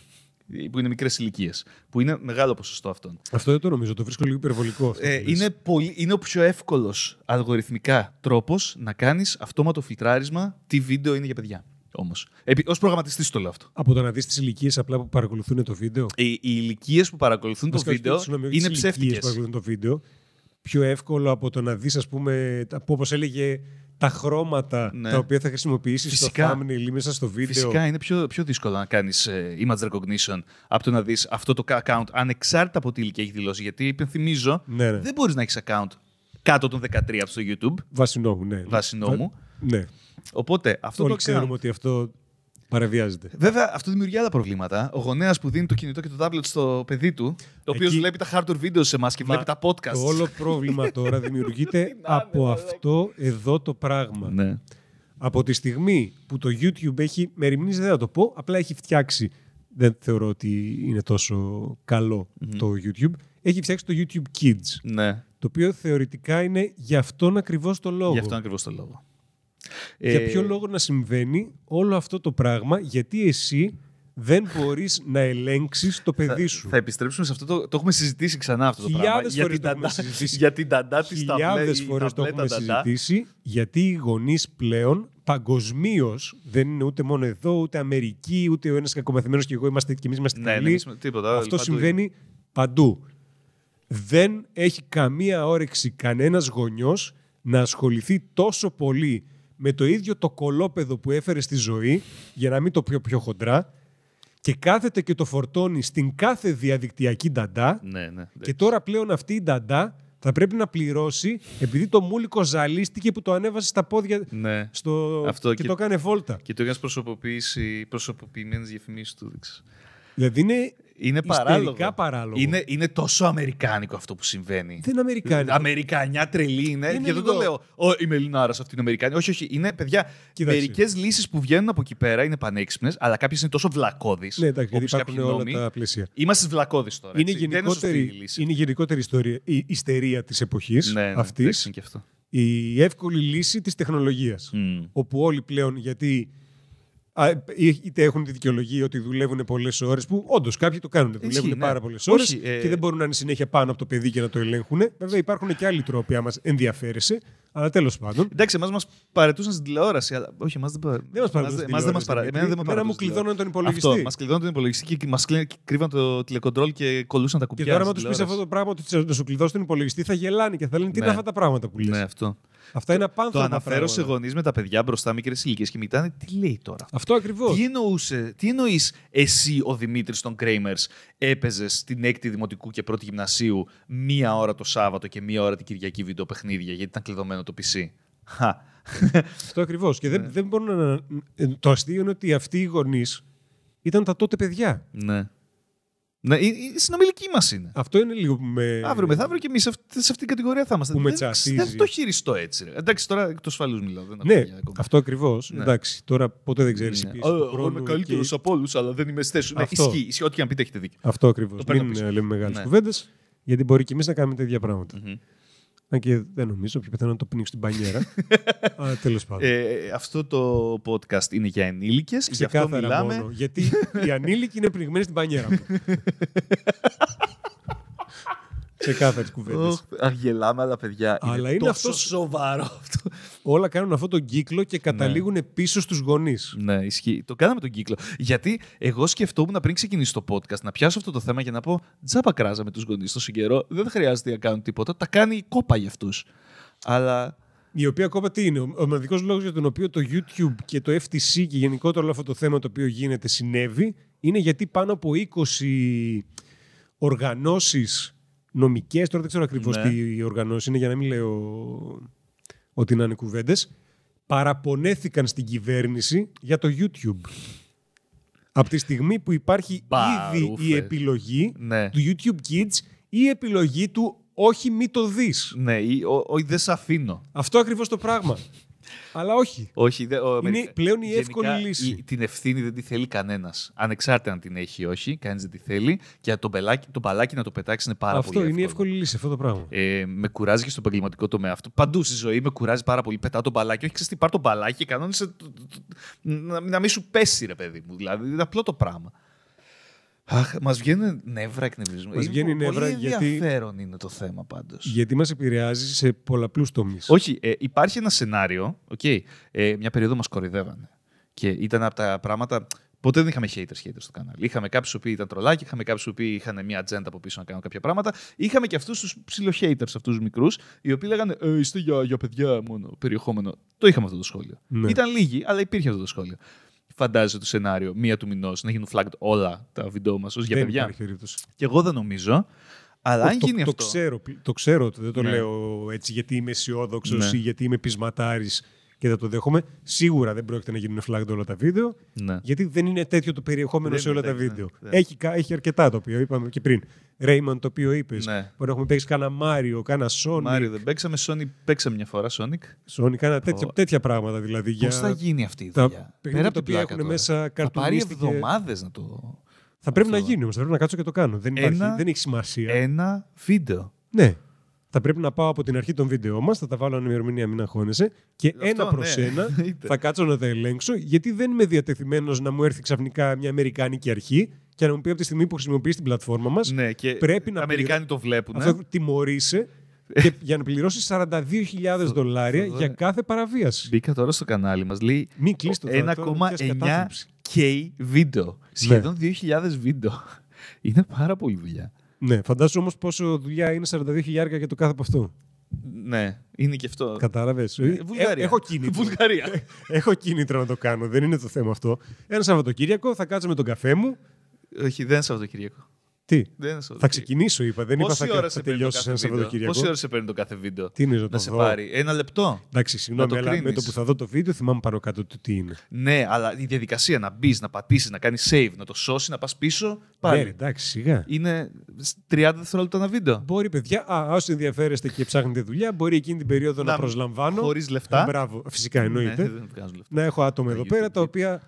Που είναι μικρές ηλικίες. Που είναι μεγάλο ποσοστό αυτών. Αυτό δεν το νομίζω. Το βρίσκω λίγο υπερβολικό. αυτό Ε, που λες. είναι, πολύ, είναι ο πιο εύκολος αλγοριθμικά τρόπος να κάνεις αυτόματο φιλτράρισμα τι βίντεο είναι για παιδιά. Όμως. Ω προγραμματιστής το λέω αυτό. Από το να δεις τις ηλικίες απλά που παρακολουθούν το βίντεο. Οι, οι ηλικίες που παρακολουθούν το Βασικά, όχι, βίντεο συγγνώμη, όχι είναι τις ηλικίες ψεύτικες. που παρακολουθούν το βίντεο. Πιο εύκολο από το να δεις, ας πούμε, όπως έλεγε, τα χρώματα Ναι. τα οποία θα χρησιμοποιήσεις στο Φυσικά. thumbnail ή μέσα στο βίντεο. Φυσικά είναι πιο, πιο δύσκολο να κάνεις image recognition από το να δεις αυτό το account ανεξάρτητα από τι ηλικία έχει δηλώσει. Γιατί υπενθυμίζω, Ναι, ναι. δεν μπορείς να έχεις account κάτω των 13 στο YouTube Βάσει νόμου, ναι. βάσει νόμου. Ναι. Οπότε αυτό Όλοι το ξέρουμε account. ότι αυτό παραβιάζεται. Βέβαια, αυτό δημιουργεί άλλα προβλήματα. Ο γονέας που δίνει το κινητό και το tablet στο παιδί του, το οποίος Εκεί- βλέπει τα hardware videos σε εμά και βλέπει τα podcast. Το όλο πρόβλημα [laughs] τώρα δημιουργείται από αυτό εδώ το πράγμα. Ναι. Από τη στιγμή που το YouTube έχει μεριμνήσει, δεν θα το πω, απλά έχει φτιάξει. Δεν θεωρώ ότι είναι τόσο καλό το YouTube. Έχει φτιάξει το YouTube Kids. ναι. Το οποίο θεωρητικά είναι για αυτόν ακριβώς το λόγο. Γι' αυτό ακριβώς το λόγο. Για Ε, ποιο λόγο να συμβαίνει όλο αυτό το πράγμα, γιατί εσύ δεν μπορείς να ελέγξεις το παιδί σου; Θα επιστρέψουμε σε αυτό. Το, το έχουμε συζητήσει ξανά αυτό το πράγμα. Χιλιάδες Για φορές την το έχουμε ταντά- συζητήσει. Για την ταντά της Χιλιάδες φορές το έχουμε συζητήσει, γιατί οι γονείς πλέον παγκοσμίως δεν είναι ούτε μόνο εδώ, ούτε Αμερική, ούτε ο ένας κακομαθημένος και εγώ είμαστε, και εμείς είμαστε Ναι, ναι, καλοί. εμείς τίποτα. Αυτό παντού συμβαίνει παντού. Δεν έχει καμία όρεξη κανένας γονιός να ασχοληθεί τόσο πολύ με το ίδιο το κολόπεδο που έφερε στη ζωή, για να μην το πιο πιο χοντρά, και κάθεται και το φορτώνει στην κάθε διαδικτυακή νταντά, Ναι, ναι. και τώρα πλέον αυτή η νταντά θα πρέπει να πληρώσει επειδή το μούλικο ζαλίστηκε που το ανέβασε στα πόδια ναι. στο... Αυτό και, και- το έκανε βόλτα. Και το έκανε προσωποποίηση, προσωποποιημένες διαφημίσεις του έδειξε. Δηλαδή είναι, Είναι Ιστερικά παράλογο. παράλογο. Είναι, είναι τόσο αμερικάνικο αυτό που συμβαίνει. δεν είναι Αμερικάνικο. Αμερικανιά τρελή είναι. Είναι και δεν λίγο- το λέω. Ο, η Μελινάρα αυτή είναι Αμερικάνη. Όχι, όχι. Είναι παιδιά. Κοίταξε. Μερικές λύσεις που βγαίνουν από εκεί πέρα είναι πανέξυπνες, αλλά κάποιες είναι τόσο βλακώδεις. Ναι, εντάξει, γιατί υπάρχουν όλα τα πλαίσια. Είμαστε στις βλακώδεις τώρα. Είναι έτσι. Δεν είναι σωστή η γενικότερη, λύση. είναι γενικότερη ιστορία, η ιστερία της εποχής ναι, ναι, αυτής, εντάξει, είναι και αυτό. η εύκολη λύση της τεχνολογίας. Μμ. Όπου όλοι πλέον, γιατί α, είτε έχουν τη δικαιολογία ότι δουλεύουν πολλές ώρες, που όντως κάποιοι το κάνουν. Δουλεύουν ναι. πάρα πολλές ώρες Όχι, ε, και δεν μπορούν να είναι συνέχεια πάνω από το παιδί και να το ελέγχουν. Βέβαια, υπάρχουν και άλλοι τρόποι, άμα ενδιαφέρεσαι. Αλλά τέλος πάντων. Εντάξει, εμάς μας παρετούσαν στην τηλεόραση, αλλά όχι, εμάς δεν παρα... Δεν μας παρετούσαν στην εμάς δεν μας τηλεόραση, παρα... Δημήτρη. Εμένα δεν με Εμένα μου παρετούσαν στην κλειδώναν τον τηλεόραση. υπολογιστή. Αυτό, μας κλειδώναν τον υπολογιστή και μας κρύβαν το τηλεκοντρόλ και κολούσαν τα κουμπιά. Και τώρα, άμα στην τους πεις τηλεόραση. αυτό το πράγμα, ότι να σου κλειδώσει τον υπολογιστή, θα γελάνε και θα λένε τι είναι Ναι. αυτά τα πράγματα που λες; Ναι, αυτό. Αυτά είναι Το απάνθρωπα αναφέρω σε πράγματα. γονείς με τα παιδιά μπροστά μικρές ηλικίες και κοιτάνε τι λέει τώρα. Αυτό; Ακριβώς. Τι εννοούσε, τι εννοείς εσύ ο Δημήτρης των Κρέιμερς έπαιζες στην έκτη δημοτικού και πρώτη γυμνασίου μία ώρα το Σάββατο και μία ώρα την Κυριακή βιντεοπαιχνίδια γιατί ήταν κλειδωμένο το PC. Χα. Αυτό ακριβώς. Και Ναι. δεν, δεν μπορούν να. ε, Το αστείο είναι ότι αυτοί οι γονείς ήταν τα τότε παιδιά. ναι. Ναι, η, η συνομιλική μας είναι. Αυτό είναι λίγο που με. Αύριο μεθαύριο και εμείς σε, αυτή- σε αυτήν την κατηγορία θα είμαστε. Που με δεν, τσατίζει. δεν το χειριστώ έτσι. Ρε. Εντάξει, τώρα εκ του ασφαλού μιλάω. Δεν έχω Ναι, παιδιά ακόμα. αυτό ακριβώς. Ναι. Εντάξει, τώρα ποτέ δεν ξέρεις. Ναι. «Α, Εγώ είμαι καλύτερο από όλους, αλλά δεν είμαι στη θέση σου. Ναι, Αυτό. ισχύει, ισχύει. Ό,τι και αν πείτε έχετε δίκιο. Αυτό ακριβώς. Το παίρνω Μην πίσω. ε, λέμε μεγάλες Ναι. κουβέντες, γιατί μπορεί και εμείς να κάνουμε τέτοια πράγματα. Μμμ. Αν και δεν νομίζω, πιο πιθανό να το πνίξω στην πανιέρα. [laughs] Αλλά τέλος πάντων. Ε, αυτό το podcast είναι για ενήλικες και γι' αυτό Ξεκάθαρα μιλάμε. μόνο. Γιατί οι [laughs] ανήλικοι είναι πνιγμένοι στην πανιέρα μου. [laughs] Ξεκάθαρε κουβέντες. Αχ, γελάμε, αλλά παιδιά. Αλλά είναι τόσο αυτός- σοβαρό αυτό. Όλα κάνουν αυτόν τον κύκλο και καταλήγουν πίσω στους γονείς. Ναι, ισχύει. Το κάναμε τον κύκλο. Γιατί εγώ σκεφτόμουν πριν ξεκινήσει το podcast να πιάσω αυτό το θέμα για να πω τζάπα κράζαμε τους γονείς τόσο καιρό. Δεν χρειάζεται να κάνουν τίποτα. Τα κάνει η κόπα για αυτούς. Αλλά. Η οποία κόμμα τι είναι; Ο ο μοναδικός λόγος για τον οποίο το YouTube και το FTC και γενικότερα όλο αυτό το θέμα το οποίο γίνεται συνέβη είναι γιατί πάνω από 20 οργανώσεις νομικές, τώρα δεν ξέρω ακριβώς Ναι. τι οργανώσεις είναι για να μην λέω ότι να είναι κουβέντες, παραπονέθηκαν στην κυβέρνηση για το YouTube. Από τη στιγμή που υπάρχει ήδη η Μπαρούφε. επιλογή Ναι. του YouTube Kids ή η επιλογή του όχι μη το δεις. Ναι, ή ο- όχι, δεν σε αφήνω. Αυτό ακριβώς το πράγμα. Αλλά όχι. Όχι, δε, ο, Είναι Αμερικα- πλέον η Γενικά, εύκολη λύση. η- την ευθύνη δεν τη θέλει κανένας. Ανεξάρτητα αν την έχει ή όχι, κανείς δεν τη θέλει. Και το, μπελάκι, το μπαλάκι να το πετάξει είναι πάρα αυτό πολύ είναι η εύκολο. εύκολη λύση, αυτό το πράγμα. Ε, με κουράζει και στο επαγγελματικό τομέα αυτό. Παντού στη ζωή με κουράζει πάρα πολύ. Πετάω το μπαλάκι. Όχι, ξέρεις τι, πάρ το μπαλάκι και κανόνισε. το- το- το- να, να μην σου πέσει, ρε παιδί μου. Δηλαδή, είναι απλό το πράγμα. Αχ, μας βγαίνουν νεύρα εκνευρισμού. Μας Είναι βγαίνει πο- νεύρα πολύ γιατί- ενδιαφέρον είναι το θέμα πάντως. Γιατί μας επηρεάζει σε πολλαπλούς τομείς. Όχι, ε, υπάρχει ένα σενάριο. Okay, ε, μια περίοδο μας κοροϊδεύανε. Και ήταν από τα πράγματα. Ποτέ δεν είχαμε haters, haters στο κανάλι. Είχαμε κάποιους που ήταν τρολάκι, είχαμε κάποιους που είχαν μια ατζέντα από πίσω να κάνουν κάποια πράγματα. Είχαμε και αυτούς τους ψηλο haters, αυτούς του μικρούς, οι οποίοι λέγανε ε, Είστε για, για παιδιά μόνο περιεχόμενο. Το είχαμε αυτό το σχόλιο. Ναι. Ήταν λίγοι, αλλά υπήρχε αυτό το σχόλιο. Φαντάζεσαι το σενάριο μία του μηνός να γίνουν flagged όλα τα βίντεο μας ως για δεν παιδιά; υπάρχει περίπτωση. Και εγώ δεν νομίζω. Αλλά αν το, γίνει το, αυτό. ξέρω, το ξέρω, δεν το Ναι. λέω έτσι γιατί είμαι αισιόδοξος Ναι. ή γιατί είμαι πεισματάρης και δεν το δέχομαι. Σίγουρα δεν πρόκειται να γίνουν flagged όλα τα βίντεο, Ναι. γιατί δεν είναι τέτοιο το περιεχόμενο Δεν σε είναι όλα τα τέτοιο, βίντεο. ναι, ναι. Έχει, κα- έχει αρκετά το οποίο είπαμε και πριν. Raymond το οποίο είπες. Ναι. Μπορεί να έχουμε παίξει κάνα Μάριο, κάνα Sonic. Μάριο δεν παίξαμε, Sonic παίξαμε μια φορά Sonic. Sonic, κάνα τέτοια, Ω. τέτοια πράγματα δηλαδή. Πώς για θα γίνει αυτή η τα δουλειά; παιχνίδια απ' τα την οποία πλάκα έχουν τώρα. μέσα Θα πάρει καρτουνίστηκε- εβδομάδες να το. Θα πρέπει αυτό. να γίνει όμως. Θα πρέπει να κάτσω και το κάνω. Δεν, υπάρχει, Ένα- δεν έχει σημασία. Ένα βίντεο. Ναι. Θα πρέπει να πάω από την αρχή των βίντεο μας, θα τα βάλω ημερομηνία, μην αγχώνεσαι. Και Αυτό, ένα προς ναι. ένα [laughs] Είτε. θα κάτσω να τα ελέγξω, γιατί δεν είμαι διατεθειμένος να μου έρθει ξαφνικά μια Αμερικάνικη αρχή και να μου πει από τη στιγμή που χρησιμοποιείς την πλατφόρμα μας, Ναι, και πρέπει να οι Αμερικάνοι το βλέπουν. αυτό τιμωρείσαι [laughs] και για να πληρώσεις 42.000 δολάρια αυτό για δεν- κάθε παραβίαση. Μπήκα τώρα στο κανάλι μας. Λέει Μην κλείσει το 1,9 K βίντεο. Σχεδόν 2.000 βίντεο. [laughs] Είναι πάρα πολύ δουλειά. Ναι, φαντάσου όμως πόσο δουλειά είναι 42.000 για το κάθε από αυτό. Ναι, είναι και αυτό. Κατάλαβες. Ε, Βουλγαρία. έχω κίνητρο. Βουλγαρία. [laughs] έχω κίνητρο να το κάνω. Δεν είναι το θέμα αυτό. Ένα Σαββατοκύριακο θα κάτσω με τον καφέ μου. Όχι, δεν είναι Σαββατοκύριακο. Τι; Δεν είναι Θα Σαββατοκύριακο. ξεκινήσω, είπα. Δεν είπα Πόση θα, ώρα θα σε παίρνει το τελειώσει κάθε ένα βίντεο; Σαββατοκύριακο. Πόση ώρα σε παίρνει το κάθε βίντεο; Τι είναι να Να το σε δω. πάρει. Ένα λεπτό. Εντάξει, συγγνώμη, το αλλά με κρίνεις. το που θα δω το βίντεο θυμάμαι πάνω κάτω το τι είναι. Ναι, αλλά η διαδικασία να μπεις, να πατήσεις, να κάνεις save, να το σώσεις, να πας πίσω. Πάλι. Ναι, ρε, εντάξει, σιγά. Είναι 30 δευτερόλεπτα ένα βίντεο. Μπορεί, παιδιά, α, όσοι ενδιαφέρεστε και ψάχνετε δουλειά, μπορεί εκείνη την περίοδο να, Να- προσλαμβάνω. χωρίς λεφτά. Μπράβο, φυσικά εννοείται. Ναι, δεν βγάζουν λεφτά. να έχω άτομα εδώ YouTube πέρα τα Kids. οποία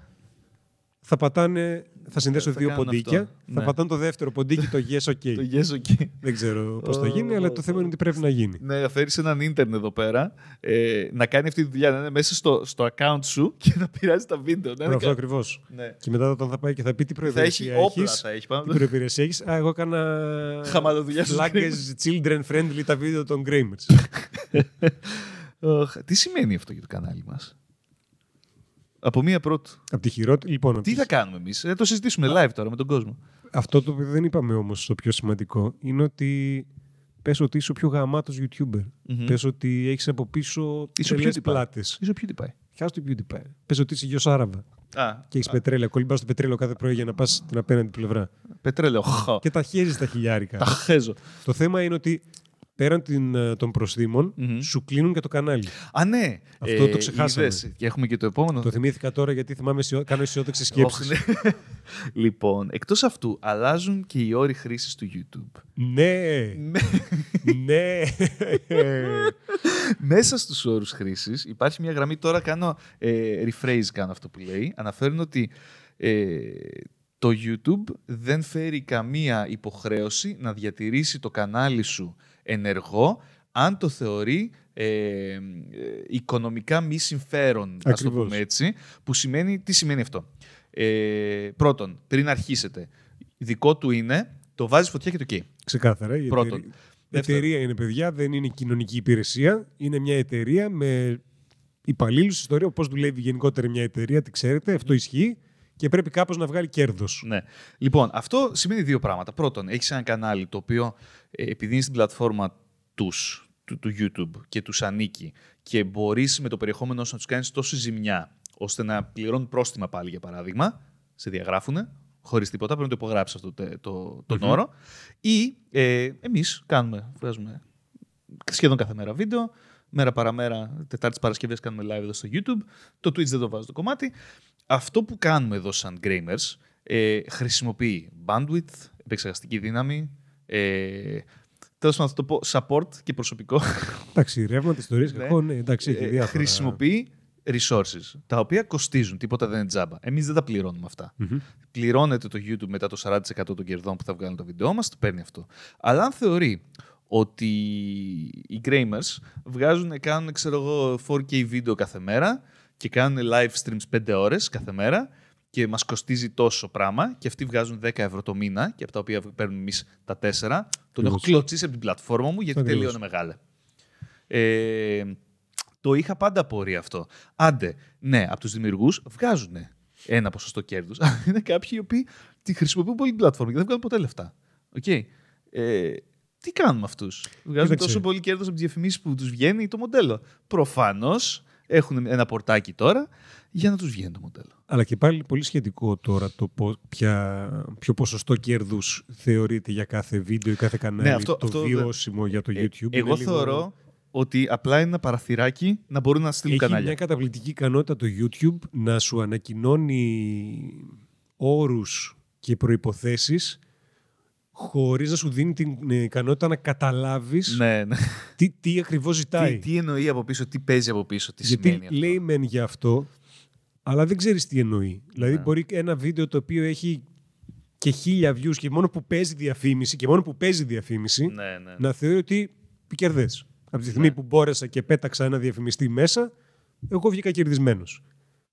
θα πατάνε, θα συνδέσω Ε, θα δύο κάνουν ποντίκια. αυτό. Θα Ναι. πατάνε το δεύτερο ποντίκι, το yes, ok. Το yes, okay. Δεν ξέρω πώς θα Ω, γίνει, αλλά το θέμα είναι ότι πρέπει να γίνει. Ναι, να φέρεις έναν ίντερνετ εδώ πέρα, ε, να κάνει αυτή τη δουλειά, να είναι μέσα στο, στο account σου και να πειράζει τα βίντεο. Να είναι Αυτό κα- ακριβώς. Ναι. Και μετά όταν θα πάει και θα πει τι Θα έχει προϋπηρεσία όπλα, έχεις, θα έχει Τι πάνω. προϋπηρεσία έχεις. Α, εγώ έκανα Χαμαλοδουλειά στους flaggers children friendly τα βίντεο των Gramers. Οχ, Τι σημαίνει αυτό για το κανάλι μας; Από μία πρώτη. από τη χειρότερη. Λοιπόν, απ' Τι τη- θα κάνουμε εμείς, θα το συζητήσουμε live τώρα με τον κόσμο. αυτό το οποίο δεν είπαμε όμως το πιο σημαντικό είναι ότι πες ότι είσαι ο πιο γαμάτος YouTuber. Μμμ. Πες ότι έχεις από πίσω Είσαι ο τρελές PewDiePie. πλάτες. Είσαι ο PewDiePie. Χάσε το PewDiePie. Πες ότι είσαι γιος Άραβα Α, και έχεις πετρέλαιο. Κολυμπάς στο πετρέλαιο κάθε πρωί για να πας την απέναντι πλευρά. πετρέλαιο. Χω. Και τα χέζεις τα χιλιάρικα. Τα χέζω. το θέμα είναι ότι πέραν την, ε, των προσθήμων Μμμ. σου κλείνουν και το κανάλι. Α, ναι. Αυτό το ξεχάσαμε. είδες. Και έχουμε και το επόμενο. Το θυμήθηκα τώρα γιατί θυμάμαι αισιο- κάνω αισιόδοξες Όχι, σκέψεις. ναι. [laughs] λοιπόν, εκτός αυτού, αλλάζουν και οι όροι χρήσης του YouTube. ναι, Ναι. ναι. [laughs] Μέσα στους όρους χρήσης υπάρχει μια γραμμή, τώρα κάνω ε, rephrase κάνω αυτό που λέει, αναφέρουν ότι ε, το YouTube δεν φέρει καμία υποχρέωση να διατηρήσει το κανάλι σου ενεργό αν το θεωρεί ε, ε, οικονομικά μη συμφέρον, ας το Ακριβώς. πούμε έτσι, που σημαίνει, τι σημαίνει αυτό; Ε, πρώτον, πριν αρχίσετε, δικό του είναι, το βάζεις φωτιά και το καίει. Ξεκάθαρα. η Πρώτον. εταιρεία- Δεύτερο. Εταιρεία είναι, παιδιά, δεν είναι κοινωνική υπηρεσία. Είναι μια εταιρεία με υπαλλήλους. Ιστορία πώ δουλεύει γενικότερα μια εταιρεία, τι ξέρετε, αυτό ισχύει και πρέπει κάπως να βγάλει κέρδος. Ναι. Λοιπόν, αυτό σημαίνει δύο πράγματα. Πρώτον, έχεις ένα κανάλι το οποίο ε, επειδή είναι στην πλατφόρμα τους, του, του YouTube και τους ανήκει και μπορείς με το περιεχόμενο σου να τους κάνεις τόση ζημιά ώστε να πληρώνουν πρόστιμα πάλι, για παράδειγμα, σε διαγράφουν, χωρίς τίποτα, πρέπει να το υπογράψεις αυτό το, το, τον Μμμ. όρο. Ή ε, εμείς κάνουμε, βγάζουμε σχεδόν κάθε μέρα βίντεο. Μέρα παραμέρα, Τετάρτης Παρασκευές κάνουμε live εδώ στο YouTube. Το Twitch δεν το βάζω το κομμάτι. Αυτό που κάνουμε εδώ σαν Gramers ε, χρησιμοποιεί bandwidth, επεξεργαστική δύναμη, ε, τέλος πάντων θα το πω support και προσωπικό. Εντάξει, ρεύματα, ιστορίε, Ναι. κακό, ναι, εντάξει, έχει Ε, διάφορα. χρησιμοποιεί resources, τα οποία κοστίζουν, τίποτα δεν είναι τζάμπα. Εμείς δεν τα πληρώνουμε αυτά. Μμμ. Πληρώνεται το YouTube μετά το 40% των κερδών που θα βγάλουν το βίντεό μας, το παίρνει αυτό. Αλλά αν θεωρεί ότι οι Gramers βγάζουν, κάνουν, ξέρω εγώ, 4K βίντεο κάθε μέρα και κάνουν live streams 5 ώρες κάθε μέρα και μας κοστίζει τόσο πράγμα και αυτοί βγάζουν 10 ευρώ το μήνα και από τα οποία παίρνουμε εμείς τα 4, τον έχω Ακριβώς. κλωτσίσει από την πλατφόρμα μου γιατί Ακριβώς. τελείωνε μεγάλε. Ε, το είχα πάντα απορία αυτό. Άντε, ναι, από τους δημιουργούς βγάζουν ένα ποσοστό κέρδους. Αλλά είναι κάποιοι οι οποίοι τη χρησιμοποιούν πολύ την πλατφόρμα και δεν βγάλουν ποτέ λεφτά. Οκ. Ε, τι κάνουμε αυτούς; Βγάζουν Κοίταξε. τόσο πολύ κέρδος από τις διαφημίσεις που τους βγαίνει το μοντέλο. Προφανώς έχουν ένα πορτάκι τώρα για να τους βγαίνει το μοντέλο. Αλλά και πάλι πολύ σχετικό τώρα το πο- ποια, ποιο ποσοστό κέρδους θεωρείται για κάθε βίντεο ή κάθε κανάλι Ναι, αυτό- το αυτό δεν- βιώσιμο για το Ε, YouTube. εγώ Είναι λίγο- θεωρώ ότι απλά είναι ένα παραθυράκι να μπορούν να στείλουν Έχει κανάλια. μια καταπληκτική ικανότητα το YouTube να σου ανακοινώνει όρους και προϋποθέσεις χωρίς να σου δίνει την ε, ικανότητα να καταλάβεις Ναι, ναι. τι, τι ακριβώς ζητάει. Τι, τι εννοεί από πίσω, τι παίζει από πίσω, τι Γιατί σημαίνει αυτό. λέει μεν για αυτό, αλλά δεν ξέρεις τι εννοεί. Δηλαδή Ναι. μπορεί ένα βίντεο το οποίο έχει και χίλια views και μόνο που παίζει διαφήμιση και μόνο που παίζει διαφήμιση Ναι, ναι. να θεωρεί ότι κερδές. Από τη στιγμή Ναι. που μπόρεσα και πέταξα ένα διαφημιστή μέσα, εγώ βγήκα κερδισμένος.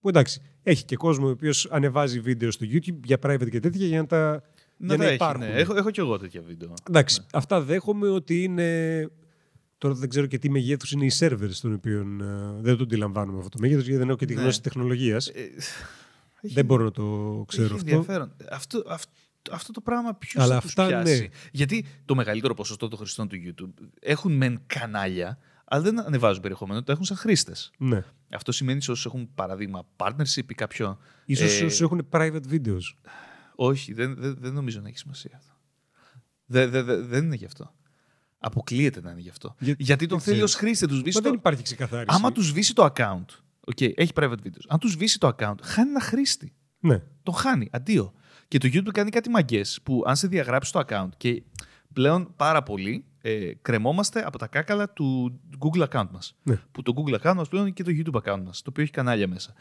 Που εντάξει, έχει και κόσμο ο οποίος ανεβάζει βίντεο στο YouTube για private και τέτοια για να τα, Να για τα να έχει, υπάρχουν. ναι. Έχω, έχω κι εγώ τέτοια βίντεο. Εντάξει, αυτά δέχομαι ότι είναι. Τώρα δεν ξέρω και τι μεγέθους είναι οι servers των οποίων ε, δεν το αντιλαμβάνομαι αυτό το μέγεθος γιατί δεν έχω και τη Ναι. γνώση τεχνολογίας. Ε, έχει- Δεν μπορώ να το ξέρω έχει αυτό. ενδιαφέρον. Αυτό, αυτό, αυτό το πράγμα ποιος Αλλά θα τους αυτά, πιάσει; ναι. Γιατί το μεγαλύτερο ποσοστό των χρηστών του YouTube έχουν μεν κανάλια, αλλά δεν ανεβάζουν περιεχόμενο, το έχουν σαν χρήστες. Ναι. Αυτό σημαίνει σε όσους έχουν παράδειγμα partnership ή κάποιο. Ίσως ε, όσους έχουν private videos. Όχι, δεν, δεν, δεν νομίζω να έχει σημασία αυτό. Δεν, δεν, δεν, δεν είναι γι' αυτό. Αποκλείεται να είναι γι' αυτό. Για- Γιατί τον δεν θέλει ως ξέρω. χρήστη, τους σβήσει Μα το... δεν υπάρχει ξεκαθάριση. Άμα τους σβήσει το account. Okay, έχει private videos. Αν τους σβήσει το account, χάνει ένα χρήστη. Ναι. Τον χάνει. Αντίο. Και το YouTube κάνει κάτι μαγκές που αν σε διαγράψει το account και πλέον πάρα πολύ ε, κρεμόμαστε από τα κάκαλα του Google account μας. Ναι. Που το Google account μας πλέον είναι και το YouTube account μας, το οποίο έχει κανάλια μέσα.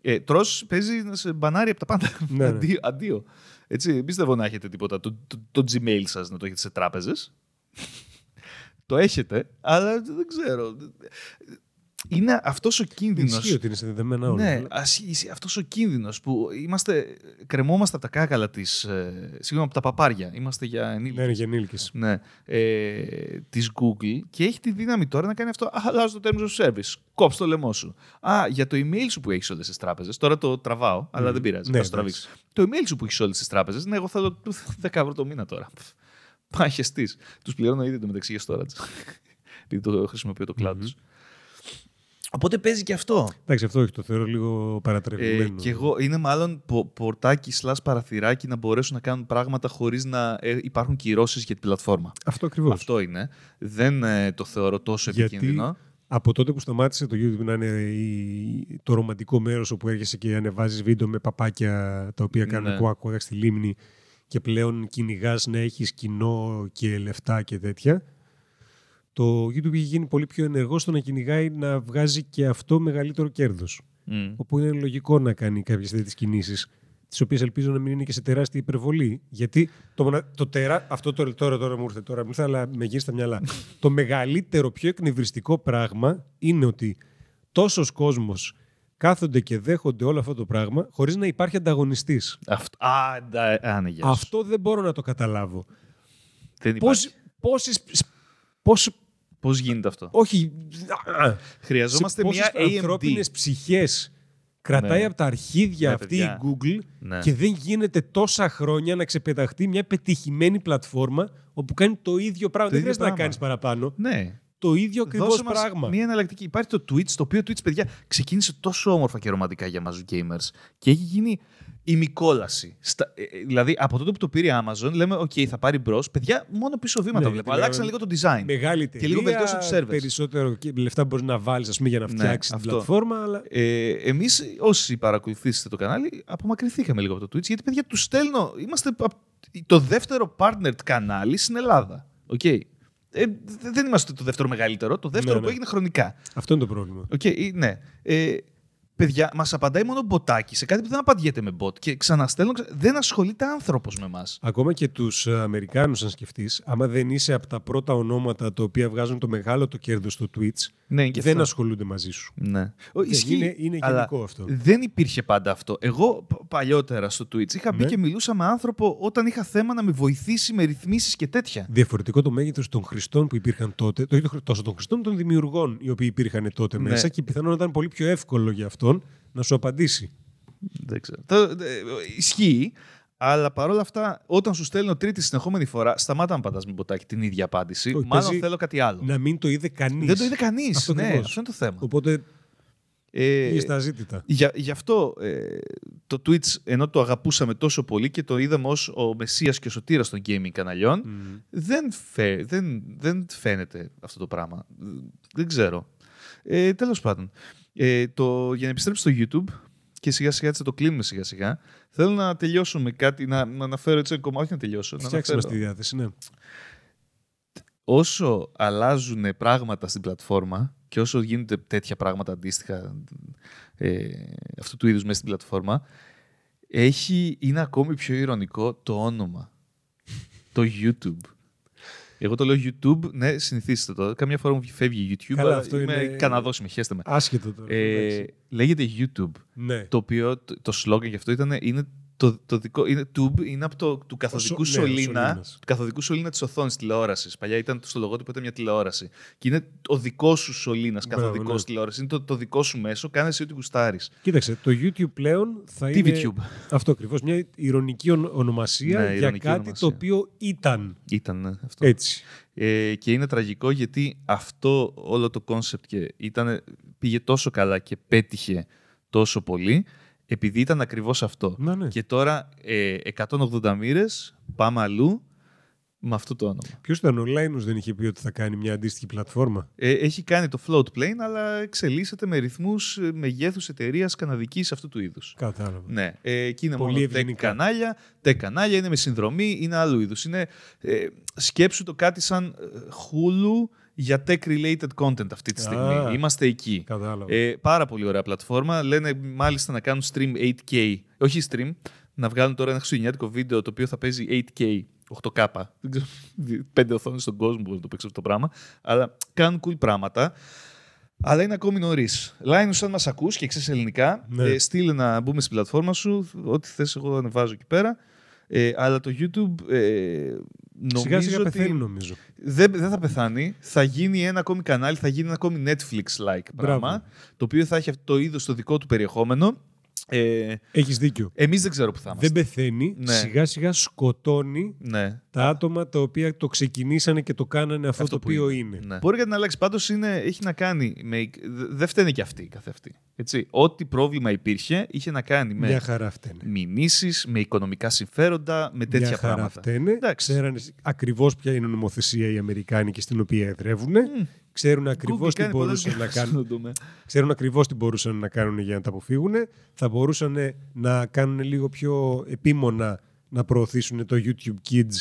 Ε, τρως, παίζει να σε μπανάρει από τα πάντα. Ναι, ναι. αντίο, αντίο. Έτσι, δεν πιστεύω να έχετε τίποτα. Το, το, το Gmail σας να το έχετε σε τράπεζες. [laughs] το έχετε, αλλά δεν ξέρω. Είναι αυτός ο κίνδυνος. Ισχύει ότι είναι συνδεδεμένα όλα. Ναι, αυτός ο κίνδυνος που είμαστε, κρεμόμαστε από τα κάκαλα της. Ε, συγγνώμη, από τα παπάρια. Είμαστε για ενήλικες. Ναι, είναι για ενήλικες. Ναι, ε, της Google και έχει τη δύναμη τώρα να κάνει αυτό. Α, αλλάζω το terms of service. Κόψε το λαιμό σου. Α, για το email σου που έχεις όλες τις τράπεζες. Τώρα το τραβάω, αλλά δεν πειράζει. Ναι, θα το τραβήξω. Το email σου που έχεις όλες τις τράπεζες. Ναι, εγώ θέλω 10 ευρώ το μήνα τώρα. Πάει χεστή. Τους πληρώνω ήδη το μεταξύ για storage. [laughs] Επειδή το χρησιμοποιώ το cloud τους. Οπότε παίζει και αυτό. Εντάξει, αυτό όχι, το θεωρώ λίγο Ε, παρατρεβημένο. και εγώ είναι μάλλον πο- πορτάκι σλάς παραθυράκι να μπορέσουν να κάνουν πράγματα χωρίς να ε, υπάρχουν κυρώσεις για την πλατφόρμα. Αυτό ακριβώς. Αυτό είναι. Δεν ε, το θεωρώ τόσο Γιατί επικίνδυνο. από τότε που σταμάτησε το YouTube να είναι η- το ρομαντικό μέρος όπου έρχεσαι και ανεβάζεις βίντεο με παπάκια τα οποία κάνουν Ναι. κουάκ κουάκ στη λίμνη και πλέον κυνηγάς να έχεις κοινό και λεφτά και τέτοια. Το YouTube έχει γίνει πολύ πιο ενεργό στο να κυνηγάει να βγάζει και αυτό μεγαλύτερο κέρδος. Μμ. Όπου είναι λογικό να κάνει κάποιες τέτοιες κινήσεις τις οποίες ελπίζω να μην είναι και σε τεράστια υπερβολή. Γιατί το, μονα- το τερα... αυτό το, τώρα, τώρα μου ήρθε, τώρα μου ήρθε, αλλά με γίνει στα μυαλά. [laughs] το μεγαλύτερο, πιο εκνευριστικό πράγμα είναι ότι τόσος κόσμος κάθονται και δέχονται όλο αυτό το πράγμα χωρίς να υπάρχει ανταγωνιστής. Αυτό. Α, ντα- α, ναι, γεια σου. Αυτό δεν μπορώ να το καταλάβω. Δεν Πώς, υπάρχει. πόσες, Πώς, Πώς γίνεται αυτό; όχι, α, Χρειαζόμαστε σε μια πόσες AMD. ανθρώπινες ψυχές κρατάει Ναι. από τα αρχίδια Ναι, αυτή παιδιά. η Google Ναι. και δεν γίνεται τόσα χρόνια να ξεπεταχτεί μια πετυχημένη πλατφόρμα όπου κάνει το ίδιο πράγμα. δεν ίδιο χρειάζεται να πράγμα. κάνεις παραπάνω. Ναι. Το ίδιο ακριβώς Δώσε μας πράγμα. Μια εναλλακτική. Υπάρχει το Twitch, το οποίο Twitch, παιδιά, ξεκίνησε τόσο όμορφα και ρομαντικά για μας gamers και έχει γίνει ημικόλαση. Στα, ε, ε, δηλαδή, από τότε που το πήρε η Amazon, λέμε, OK, θα πάρει μπρος. Παιδιά, μόνο πίσω βήματα Ναι, βλέπω. γιατί Αλλάξαν λέμε- λίγο το design. Μεγάλη Και λίγο εταιρεία, βελτιώσαν τους servers. Περισσότερο και λεφτά μπορείς να βάλεις για να Ναι, φτιάξεις την αυτό. πλατφόρμα. Αλλά... Ε, Εμείς, όσοι παρακολουθήσετε το κανάλι, απομακρυνθήκαμε λίγο από το Twitch, γιατί παιδιά τους στέλνω. Είμαστε απ- το δεύτερο partnered κανάλι στην Ελλάδα. Okay. Ε, δε- δεν είμαστε το δεύτερο μεγαλύτερο, το δεύτερο Ναι, που ναι. έγινε χρονικά. Αυτό είναι το πρόβλημα. Οκ, ε, ναι. Ε, παιδιά, μας απαντάει μόνο μποτάκι σε κάτι που δεν απαντιέται με bot. Και ξαναστέλνω, ξα- δεν ασχολείται άνθρωπος με εμά. Ακόμα και τους Αμερικάνους, αν σκεφτείς, άμα δεν είσαι από τα πρώτα ονόματα τα οποία βγάζουν το μεγάλο το κέρδος στο Twitch, Ναι, και δεν αυτό. ασχολούνται μαζί σου. Ναι. Ο, ισχύει, είναι- είναι αλλά γενικό αυτό. Δεν υπήρχε πάντα αυτό. Εγώ π- παλιότερα στο Twitch είχα μπει Ναι. και μιλούσα με άνθρωπο όταν είχα θέμα να με βοηθήσει με ρυθμίσεις και τέτοια. Διαφορετικό το μέγεθος των χρηστών που υπήρχαν τότε, το όχι τόσο των χρηστών, των δημιουργών οι οποίοι υπήρχαν τότε Ναι. μέσα και πιθανόν ήταν πολύ πιο εύκολο για αυτόν να σου απαντήσει. Δεν ξέρω. Το, ε, ισχύει. Αλλά παρόλα αυτά, όταν σου στέλνω τρίτη συνεχόμενη φορά, σταμάτα να πατά με μποτάκι την ίδια απάντηση. Όχι, Μάλλον παίζει θέλω κάτι άλλο. Να μην το είδε κανείς. Δεν το είδε κανείς. Αυτό Ναι, ακριβώς. αυτό είναι το θέμα. Οπότε Ε, πήγε στα ζήτητα. Για, γι' αυτό ε, το Twitch, ενώ το αγαπούσαμε τόσο πολύ και το είδαμε ως ο Μεσσίας και ο σωτήρας των gaming καναλιών, Μμμ. δεν, φε, δεν, δεν φαίνεται αυτό το πράγμα. Δεν ξέρω. Ε, τέλος πάντων, ε, το, για να επιστρέψω στο YouTube και σιγά σιγά έτσι θα το κλείνουμε σιγά σιγά, θέλω να τελειώσω με κάτι, να, να αναφέρω έτσι ένα κομμάτι, όχι να τελειώσω. να Φτιάξε μας αναφέρω. τη διάθεση, ναι. όσο αλλάζουν πράγματα στην πλατφόρμα και όσο γίνονται τέτοια πράγματα αντίστοιχα ε, αυτού του είδους μέσα στην πλατφόρμα, έχει, είναι ακόμη πιο ηρωνικό το όνομα. το YouTube. Εγώ το λέω YouTube, ναι, συνηθίστε το. Καμιά φορά μου φεύγει YouTube, Καλά, αλλά αυτό είμαι είναι- Καναδός, με χέστε με. Άσχετο τώρα. Ε, εντάξει. λέγεται YouTube, ναι. το οποίο το, το slogan γι' αυτό ήταν, είναι το, το δικό, είναι, tube είναι από το, του καθοδικού σο- ναι, ο σωλήνα, σωλήνας. του καθοδικού σωλήνα της οθόνης τηλεόρασης. Παλιά ήταν στο λογότυπο ήταν μια τηλεόραση. Και είναι ο δικός σου σωλήνας Μπράβο, καθοδικός ναι. τηλεόρασης. Είναι το, το δικό σου μέσο, κάνε εσύ ό,τι γουστάρεις. Κοίταξε, το YouTube πλέον θα είναι. TVTube. Αυτό ακριβώς. Μια ειρωνική ον- ονομασία Ναι, για ειρωνική κάτι ονομασία. το οποίο ήταν Ήταν ναι, αυτό. έτσι. Ε, και είναι τραγικό γιατί αυτό όλο το concept και ήταν, πήγε τόσο καλά και πέτυχε τόσο πολύ επειδή ήταν ακριβώς αυτό. Να, ναι. Και τώρα ε, 180 μοίρες, πάμε αλλού με αυτό το όνομα. Ποιος ήταν ο Linus δεν είχε πει ότι θα κάνει μια αντίστοιχη πλατφόρμα; Ε, έχει κάνει το Floatplane, αλλά εξελίσσεται με ρυθμούς ε, μεγέθους εταιρείας καναδικής αυτού του είδους. Κατάλαβα. Ναι, ε, και είναι Πολύ μόνο tech ευγενικά. κανάλια. Tech κανάλια είναι με συνδρομή, είναι άλλου είδους. Είναι, ε, σκέψου το κάτι σαν ε, Hulu για tech-related content αυτή τη στιγμή. Α. Είμαστε εκεί. Κατάλαβα. Ε, πάρα πολύ ωραία πλατφόρμα. Λένε μάλιστα να κάνουν stream 8K. Όχι stream, να βγάλουν τώρα ένα χριστουγεννιάτικο βίντεο το οποίο θα παίζει 8K, 8K. Δεν ξέρω, [laughs] πέντε οθόνες στον κόσμο που να το παίξουν αυτό το πράγμα. Αλλά κάνουν cool πράγματα. Αλλά είναι ακόμη νωρίς. Λάινους, αν μας ακούς και ξέρεις ελληνικά, Ναι. ε, στείλε να μπούμε στην πλατφόρμα σου. Ό,τι θες, εγώ ανεβάζω εκεί πέρα. Ε, αλλά το YouTube ε, νομίζω Σιγά σιγά ότι πεθαίνει νομίζω. δεν, δεν θα πεθάνει. Θα γίνει ένα ακόμη κανάλι, θα γίνει ένα ακόμη Netflix-like πράγμα. Μπράβο. Το οποίο θα έχει αυτό το είδος το δικό του περιεχόμενο. Ε, Έχεις δίκιο. Εμείς δεν ξέρω που θα είμαστε. Δεν πεθαίνει, Ναι. σιγά σιγά σκοτώνει Ναι. Τα άτομα τα οποία το ξεκινήσανε και το κάνανε αυτό, Αυτό το που οποίο είναι. Ναι. Μπορεί κάτι να αλλάξει. Πάντως έχει να κάνει. Με, δε- δεν φταίνε και αυτοί καθ' αυτοί. Έτσι. Ό,τι πρόβλημα υπήρχε είχε να κάνει με Μια χαρά φταίνε. μηνύσεις, με οικονομικά συμφέροντα, με τέτοια Μια χαρά πράγματα. φταίνε. Εντάξει. Ξέρανε ακριβώς ποια είναι η νομοθεσία οι Αμερικάνοι και στην οποία εδρεύουν. Ξέρουν ακριβώς Google τι κάνει πολλές μπορούσαν να δουλειές κάνουν. στον τομέα. Ξέρουν ακριβώς τι μπορούσαν να κάνουν για να τα αποφύγουν. Θα μπορούσαν να κάνουν λίγο πιο επίμονα να προωθήσουν το YouTube Kids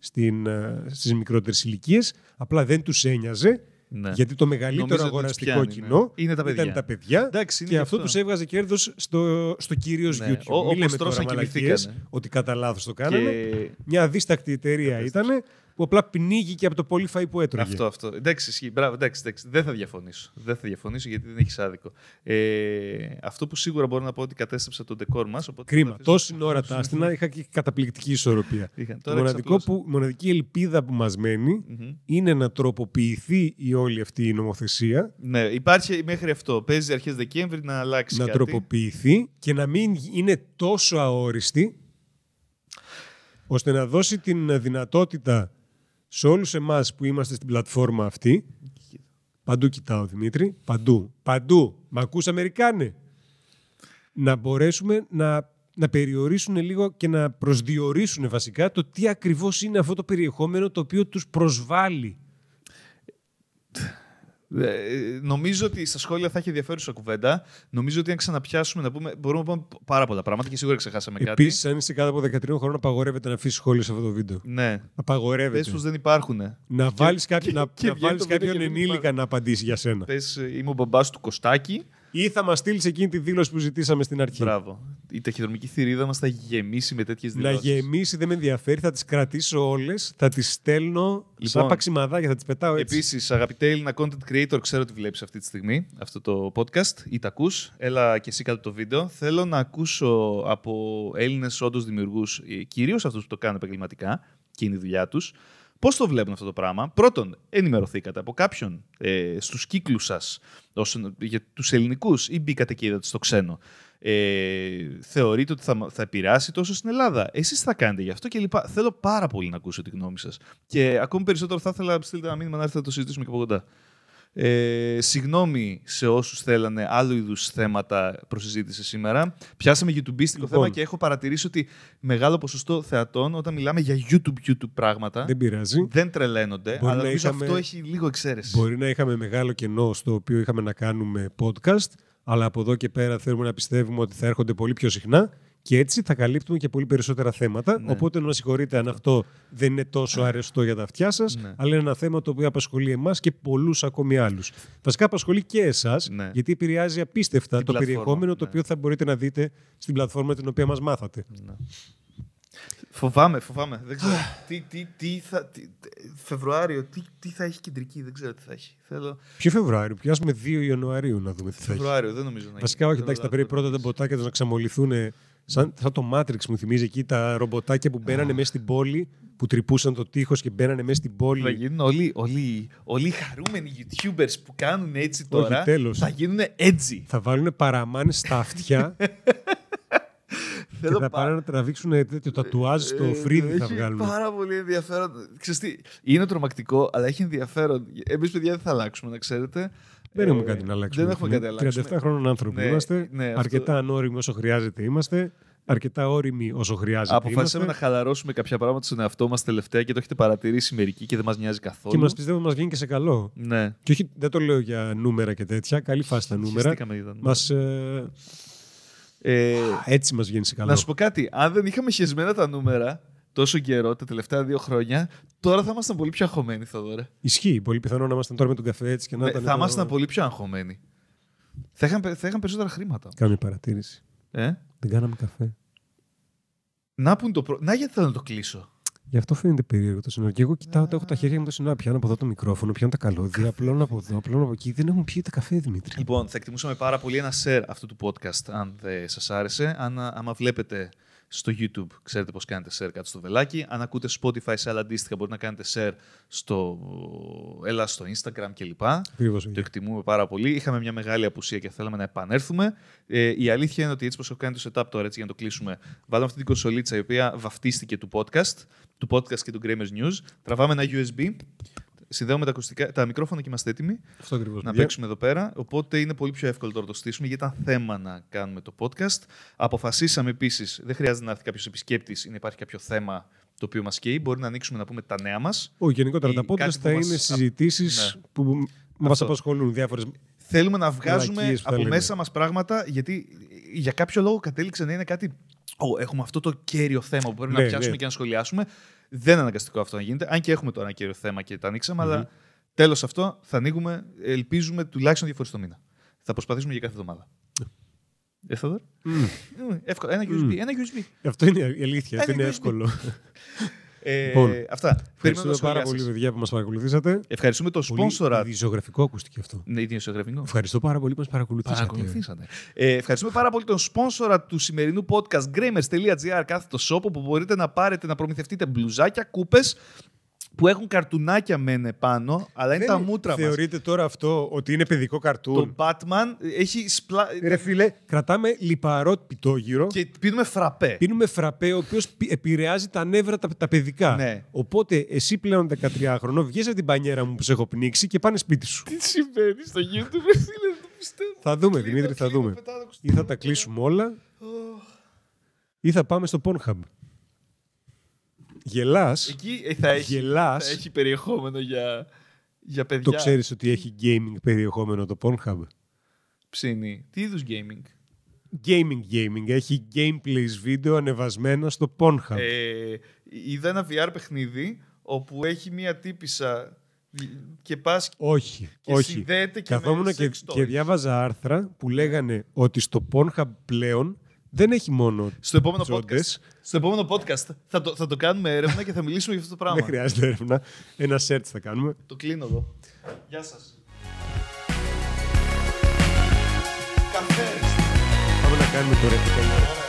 στην, ε, στις μικρότερες ηλικίες. Απλά δεν τους ένοιαζε Ναι. γιατί το μεγαλύτερο Νομίζω ότι τους αγοραστικό πιάνει, ναι. κοινό Είναι τα παιδιά. ήταν τα παιδιά Εντάξει, είναι και γι' αυτό αυτό. τους έβγαζε κέρδος στο, στο κυρίως Ναι. YouTube. Ο- όπως Μην λέμε τώρα τρώσαν και μαλακίες μυθήκανε. ότι κατά λάθος το κάνανε. Και Μια δίστακτη εταιρεία ήταν που απλά πνίγει και από το πολύ φαΐ που έτρωγε. Αυτό, αυτό. Εντάξει, ισχύει. Μπράβο, εντάξει, εντάξει. Δεν θα διαφωνήσω. Δεν θα διαφωνήσω γιατί δεν έχεις άδικο. Ε, αυτό που σίγουρα μπορώ να πω ότι κατέστρεψα το ντεκόρ μας. Κρίμα. Τόση ώρα τα άστινα είχα και καταπληκτική ισορροπία. [laughs] Είχαν. Το Τώρα μοναδικό εξαπλώσα. που, μοναδική ελπίδα που μας μένει Μμμ. είναι να τροποποιηθεί η όλη αυτή η νομοθεσία, Ναι, υπάρχει μέχρι αυτό. Παίζει αρχές Δεκέμβρη να αλλάξει να κάτι. τροποποιηθεί και να μην είναι τόσο αόριστη ώστε να δώσει την δυνατότητα σε όλους εμάς που είμαστε στην πλατφόρμα αυτή παντού κοιτάω Δημήτρη, παντού, παντού, μ' ακούς Αμερικάνε; Να μπορέσουμε να, να περιορίσουν λίγο και να προσδιορίσουν βασικά το τι ακριβώς είναι αυτό το περιεχόμενο το οποίο τους προσβάλλει. Ε, νομίζω ότι στα σχόλια θα έχει ενδιαφέρουσα κουβέντα. Νομίζω ότι αν ξαναπιάσουμε να πούμε. Μπορούμε να πούμε πάρα πολλά πράγματα και σίγουρα ξεχάσαμε κάτι. Επίσης, αν είσαι κάτω από 13 χρόνων, απαγορεύεται να αφήσεις σχόλιο σε αυτό το βίντεο. Ναι. Πες Απαγορεύεται. πως δεν υπάρχουν. Να βάλεις, κάποιο, και- να, και να βγαίνει βάλεις το βίντεο κάποιον και δεν ενήλικα υπάρχει. να απαντήσει για σένα. Πες είμαι ο μπαμπάς του Κωστάκη. Ή θα μας στείλεις εκείνη τη δήλωση που ζητήσαμε στην αρχή; Μπράβο. Η ταχυδρομική θηρίδα μας θα γεμίσει με τέτοιες Να δηλώσεις. γεμίσει, δεν με ενδιαφέρει, θα τις κρατήσω όλες, θα τις στέλνω σαν Λοιπόν, παξιμαδάκια, θα τις πετάω έτσι. Επίσης, αγαπητέ Έλληνα content creator, ξέρω ότι βλέπεις αυτή τη στιγμή αυτό το podcast ή τα ακούς. Έλα και εσύ κάτω το βίντεο. Θέλω να ακούσω από Έλληνες όντως δημιουργούς, κυρίως αυτούς που το κάνουν επαγγελματικά και είναι η δουλειά τους, πώς το βλέπουν αυτό το πράγμα; Πρώτον, ενημερωθήκατε από κάποιον ε, στους κύκλους σας για τους ελληνικούς ή μπήκατε και είδατε στο ξένο; Ε, θεωρείτε ότι θα, θα επηρεάσει τόσο στην Ελλάδα; Εσείς θα κάνετε γι' αυτό και λοιπά. Θέλω πάρα πολύ να ακούσω τη γνώμη σας. Και ακόμη περισσότερο θα ήθελα να στείλετε ένα μήνυμα να έρθετε να το συζητήσουμε και από κοντά. Ε, συγγνώμη σε όσους θέλανε άλλου είδους θέματα προς συζήτηση σήμερα. Πιάσαμε YouTubeίστικο Λοιπόν. θέμα και έχω παρατηρήσει ότι μεγάλο ποσοστό θεατών όταν μιλάμε για YouTube, YouTube πράγματα Δεν πειράζει. δεν τρελαίνονται. Μπορεί αλλά να νομίζω είχαμε- αυτό έχει λίγο εξαίρεση. Μπορεί να είχαμε μεγάλο κενό στο οποίο είχαμε να κάνουμε podcast, αλλά από εδώ και πέρα θέλουμε να πιστεύουμε ότι θα έρχονται πολύ πιο συχνά και έτσι θα καλύπτουμε και πολύ περισσότερα θέματα. Ναι. Οπότε να μας συγχωρείτε αν αυτό δεν είναι τόσο αρεστό για τα αυτιά σας, Ναι. αλλά είναι ένα θέμα το οποίο απασχολεί εμάς και πολλούς ακόμη άλλους. Βασικά απασχολεί και εσάς, Ναι. γιατί επηρεάζει απίστευτα Την το πλατφόρμα, περιεχόμενο το ναι. οποίο θα μπορείτε να δείτε στην πλατφόρμα την οποία μας μάθατε. Ναι. Φοβάμαι, φοβάμαι. Δεν ξέρω. [sighs] τι, τι, τι θα, τι, Φεβρουάριο, τι, τι θα έχει κεντρική, δεν ξέρω τι θα έχει. Θέλω... Ποιο Φεβρουάριο, πιάσουμε 2 Ιανουαρίου να δούμε τι θα έχει. Φεβρουάριο, δεν νομίζω να έχει. Βασικά, όχι, Δεν εντάξει, θα προλάβω. πρέπει πρώτα τα μποτάκια τους να ξαμολυθούν. Σαν, σαν το Matrix μου θυμίζει εκεί τα ρομποτάκια που μπαίνανε μέσα στην πόλη, που τρυπούσαν το τείχος και μπαίνανε μέσα στην Θα πόλη. γίνουν όλοι, όλοι, όλοι οι χαρούμενοι YouTubers που κάνουν έτσι τώρα. τέλος. Θα γίνουν edgy. Θα βάλουν παραμάνε στα αυτιά [laughs] και Θέλω θα πά- πάνε να τραβήξουν τέτοιο τατουάζ στο Ε, φρύδι θα έχει βγάλουν. πάρα πολύ ενδιαφέρον. Ξέρεις τι, είναι τρομακτικό, αλλά έχει ενδιαφέρον. Εμείς, παιδιά, δεν θα αλλάξουμε, να ξέρετε. Δεν Ε, έχουμε κάτι να αλλάξουμε. Δεν έχουμε κάτι να αλλάξουμε. 37 χρόνων άνθρωποι Ναι, είμαστε. ναι, αυτό- αρκετά ανώριμοι όσο χρειάζεται είμαστε. Αρκετά όριμοι όσο χρειάζεται Αποφασίσαμε να είμαστε. χαλαρώσουμε κάποια πράγματα στον εαυτό μας τελευταία και το έχετε παρατηρήσει μερικοί και δεν μας νοιάζει καθόλου. Και μας πιστεύω μας βγαίνει και σε καλό. Ναι. Και όχι, δεν το λέω για νούμερα και τέτοια. Καλή φάση τα νούμερα. Χεστήκαμε για τα νούμερα. Μας, ε, Ε, έτσι μας βγαίνει σε καλό. να σου πω κάτι. Αν δεν είχαμε χεσμένα τα νούμερα τόσο καιρό, τα τελευταία δύο χρόνια, τώρα θα ήμασταν πολύ πιο αγχωμένοι, Θοδωρέ. Ισχύει. Πολύ πιθανό να ήμασταν τώρα με τον καφέ έτσι και να Ναι, ήταν. θα το- ήμασταν πολύ πιο αγχωμένοι. Θα είχαν, θα είχαν περισσότερα χρήματα. Κάνω μια παρατήρηση. Ε; Δεν κάναμε καφέ. Να, που είναι το προ... να γιατί θέλω να το κλείσω; Γι' αυτό φαίνεται περίεργο το σύνορο. Και εγώ κοιτάω, το έχω τα χέρια μου το σύνορο. Πιάνω από εδώ το μικρόφωνο, πιάνω τα καλώδια, απλώνω από εδώ, απλώνω από εκεί. Δεν έχουμε πιει ούτε καφέ, Δημήτρη. Λοιπόν, θα εκτιμούσαμε πάρα πολύ ένα share αυτού του podcast, αν δεν σας άρεσε. Αν, άμα βλέπετε στο YouTube, ξέρετε πώς κάνετε share κάτω στο βελάκι. Αν ακούτε Spotify σε άλλα αντίστοιχα, μπορείτε να κάνετε share στο, έλα, στο Instagram κλπ. Ακριβώς, Το εκτιμούμε πάρα πολύ. Είχαμε μια μεγάλη απουσία και θέλαμε να επανέλθουμε. Ε, η αλήθεια είναι ότι έτσι πως έχω κάνει το setup τώρα, έτσι για να το κλείσουμε, βάλαμε αυτή την κονσολίτσα η οποία βαφτίστηκε του podcast, του podcast και του Gramers News. Τραβάμε ένα USB, συνδέουμε τα, ακουστικά, τα μικρόφωνα και είμαστε έτοιμοι Αυτό ακριβώς. να παίξουμε εδώ πέρα. Οπότε είναι πολύ πιο εύκολο τώρα να το στήσουμε γιατί ήταν θέμα να κάνουμε το podcast. Αποφασίσαμε επίσης, δεν χρειάζεται να έρθει κάποιος επισκέπτης ή να υπάρχει κάποιο θέμα το οποίο μας καίει. Μπορεί να ανοίξουμε να πούμε τα νέα μας. Όχι, γενικότερα ή τα podcast κάτι που θα μας- είναι συζητήσεις Ναι. που μα Αυτό. απασχολούν διάφορες. Θέλουμε να βγάζουμε Μαλακίες που τα από λέμε. μέσα μας πράγματα γιατί για κάποιο λόγο κατέληξε να είναι κάτι. Ω, έχουμε αυτό το κέριο θέμα που πρέπει Ναι, να πιάσουμε ναι. και να σχολιάσουμε. Δεν είναι αναγκαστικό αυτό να γίνεται. Αν και έχουμε τώρα ένα κέριο θέμα και τα ανοίξαμε, αλλά τέλος αυτό θα ανοίγουμε, ελπίζουμε τουλάχιστον δύο φορές το μήνα. Θα προσπαθήσουμε για κάθε εβδομάδα. Ε, Θόδωρ; Μμ, Εύκολο. Ένα USB. Ένα USB. Αυτό είναι η αλήθεια. Αυτό Ένα είναι USB. εύκολο. Ε, Λοιπόν, αυτά. Περιμένω Ευχαριστούμε τα σχόλιά πάρα πολύ, σας. παιδιά, που μας παρακολουθήσατε. Ευχαριστούμε το Πολύ σπόνσορα. Ιδιζωγραφικό ακούστηκε αυτό. Ναι, ιδιοσιογραφικό. Ευχαριστώ πάρα πολύ που μας παρακολουθήσατε. Παρακολουθήσατε. Ε, ευχαριστούμε πάρα πολύ τον σπόνσορα του σημερινού podcast gramers.gr κάθετο shop όπου μπορείτε να πάρετε να προμηθευτείτε μπλουζάκια, κούπες που έχουν καρτουνάκια μεν πάνω, αλλά είναι Δεν τα μούτρα μας. Θεωρείτε τώρα αυτό ότι είναι παιδικό Το καρτούν. Batman έχει σπλα... Ρε φίλε, κρατάμε λιπαρό πιτόγυρο. και πίνουμε φραπέ. Πίνουμε φραπέ, ο οποίος επηρεάζει τα νεύρα τα, τα παιδικά. Ναι. Οπότε εσύ πλέον 13χρονο βγες από την πανιέρα μου που σε έχω πνίξει και πάνε σπίτι σου. Τι συμβαίνει στο YouTube, ρε φίλε, δεν το πιστεύω. θα δούμε, Κλείνω, Δημήτρη, θα κλείνω, δούμε. πετάω τα Ή ακουστικά θα τα μου. κλείσουμε όλα, ή θα πάμε στο Pornhub. Γελάς, Εκεί ε, θα έχει, Γελάς. θα έχει περιεχόμενο για, για παιδιά. το ξέρεις ότι έχει gaming περιεχόμενο το Pornhub; Ψήνει. Τι είδους gaming; Gaming gaming, έχει gameplays βίντεο ανεβασμένα στο Pornhub. Ε, είδα ένα VR παιχνίδι όπου έχει μία τύπησα και πας όχι, και όχι. συνδέεται και Καθόμουν με και, sex toys. και διάβαζα άρθρα που λέγανε ότι στο Pornhub πλέον δεν έχει μόνο Στο επόμενο τζόντες. podcast, στο επόμενο podcast θα, το, θα το κάνουμε έρευνα και θα μιλήσουμε για αυτό το Δεν πράγμα. χρειάζεται έρευνα. Ένα search θα κάνουμε. το κλείνω εδώ. Γεια σας. Καφέ. Πάμε να κάνουμε το ρεπίκα.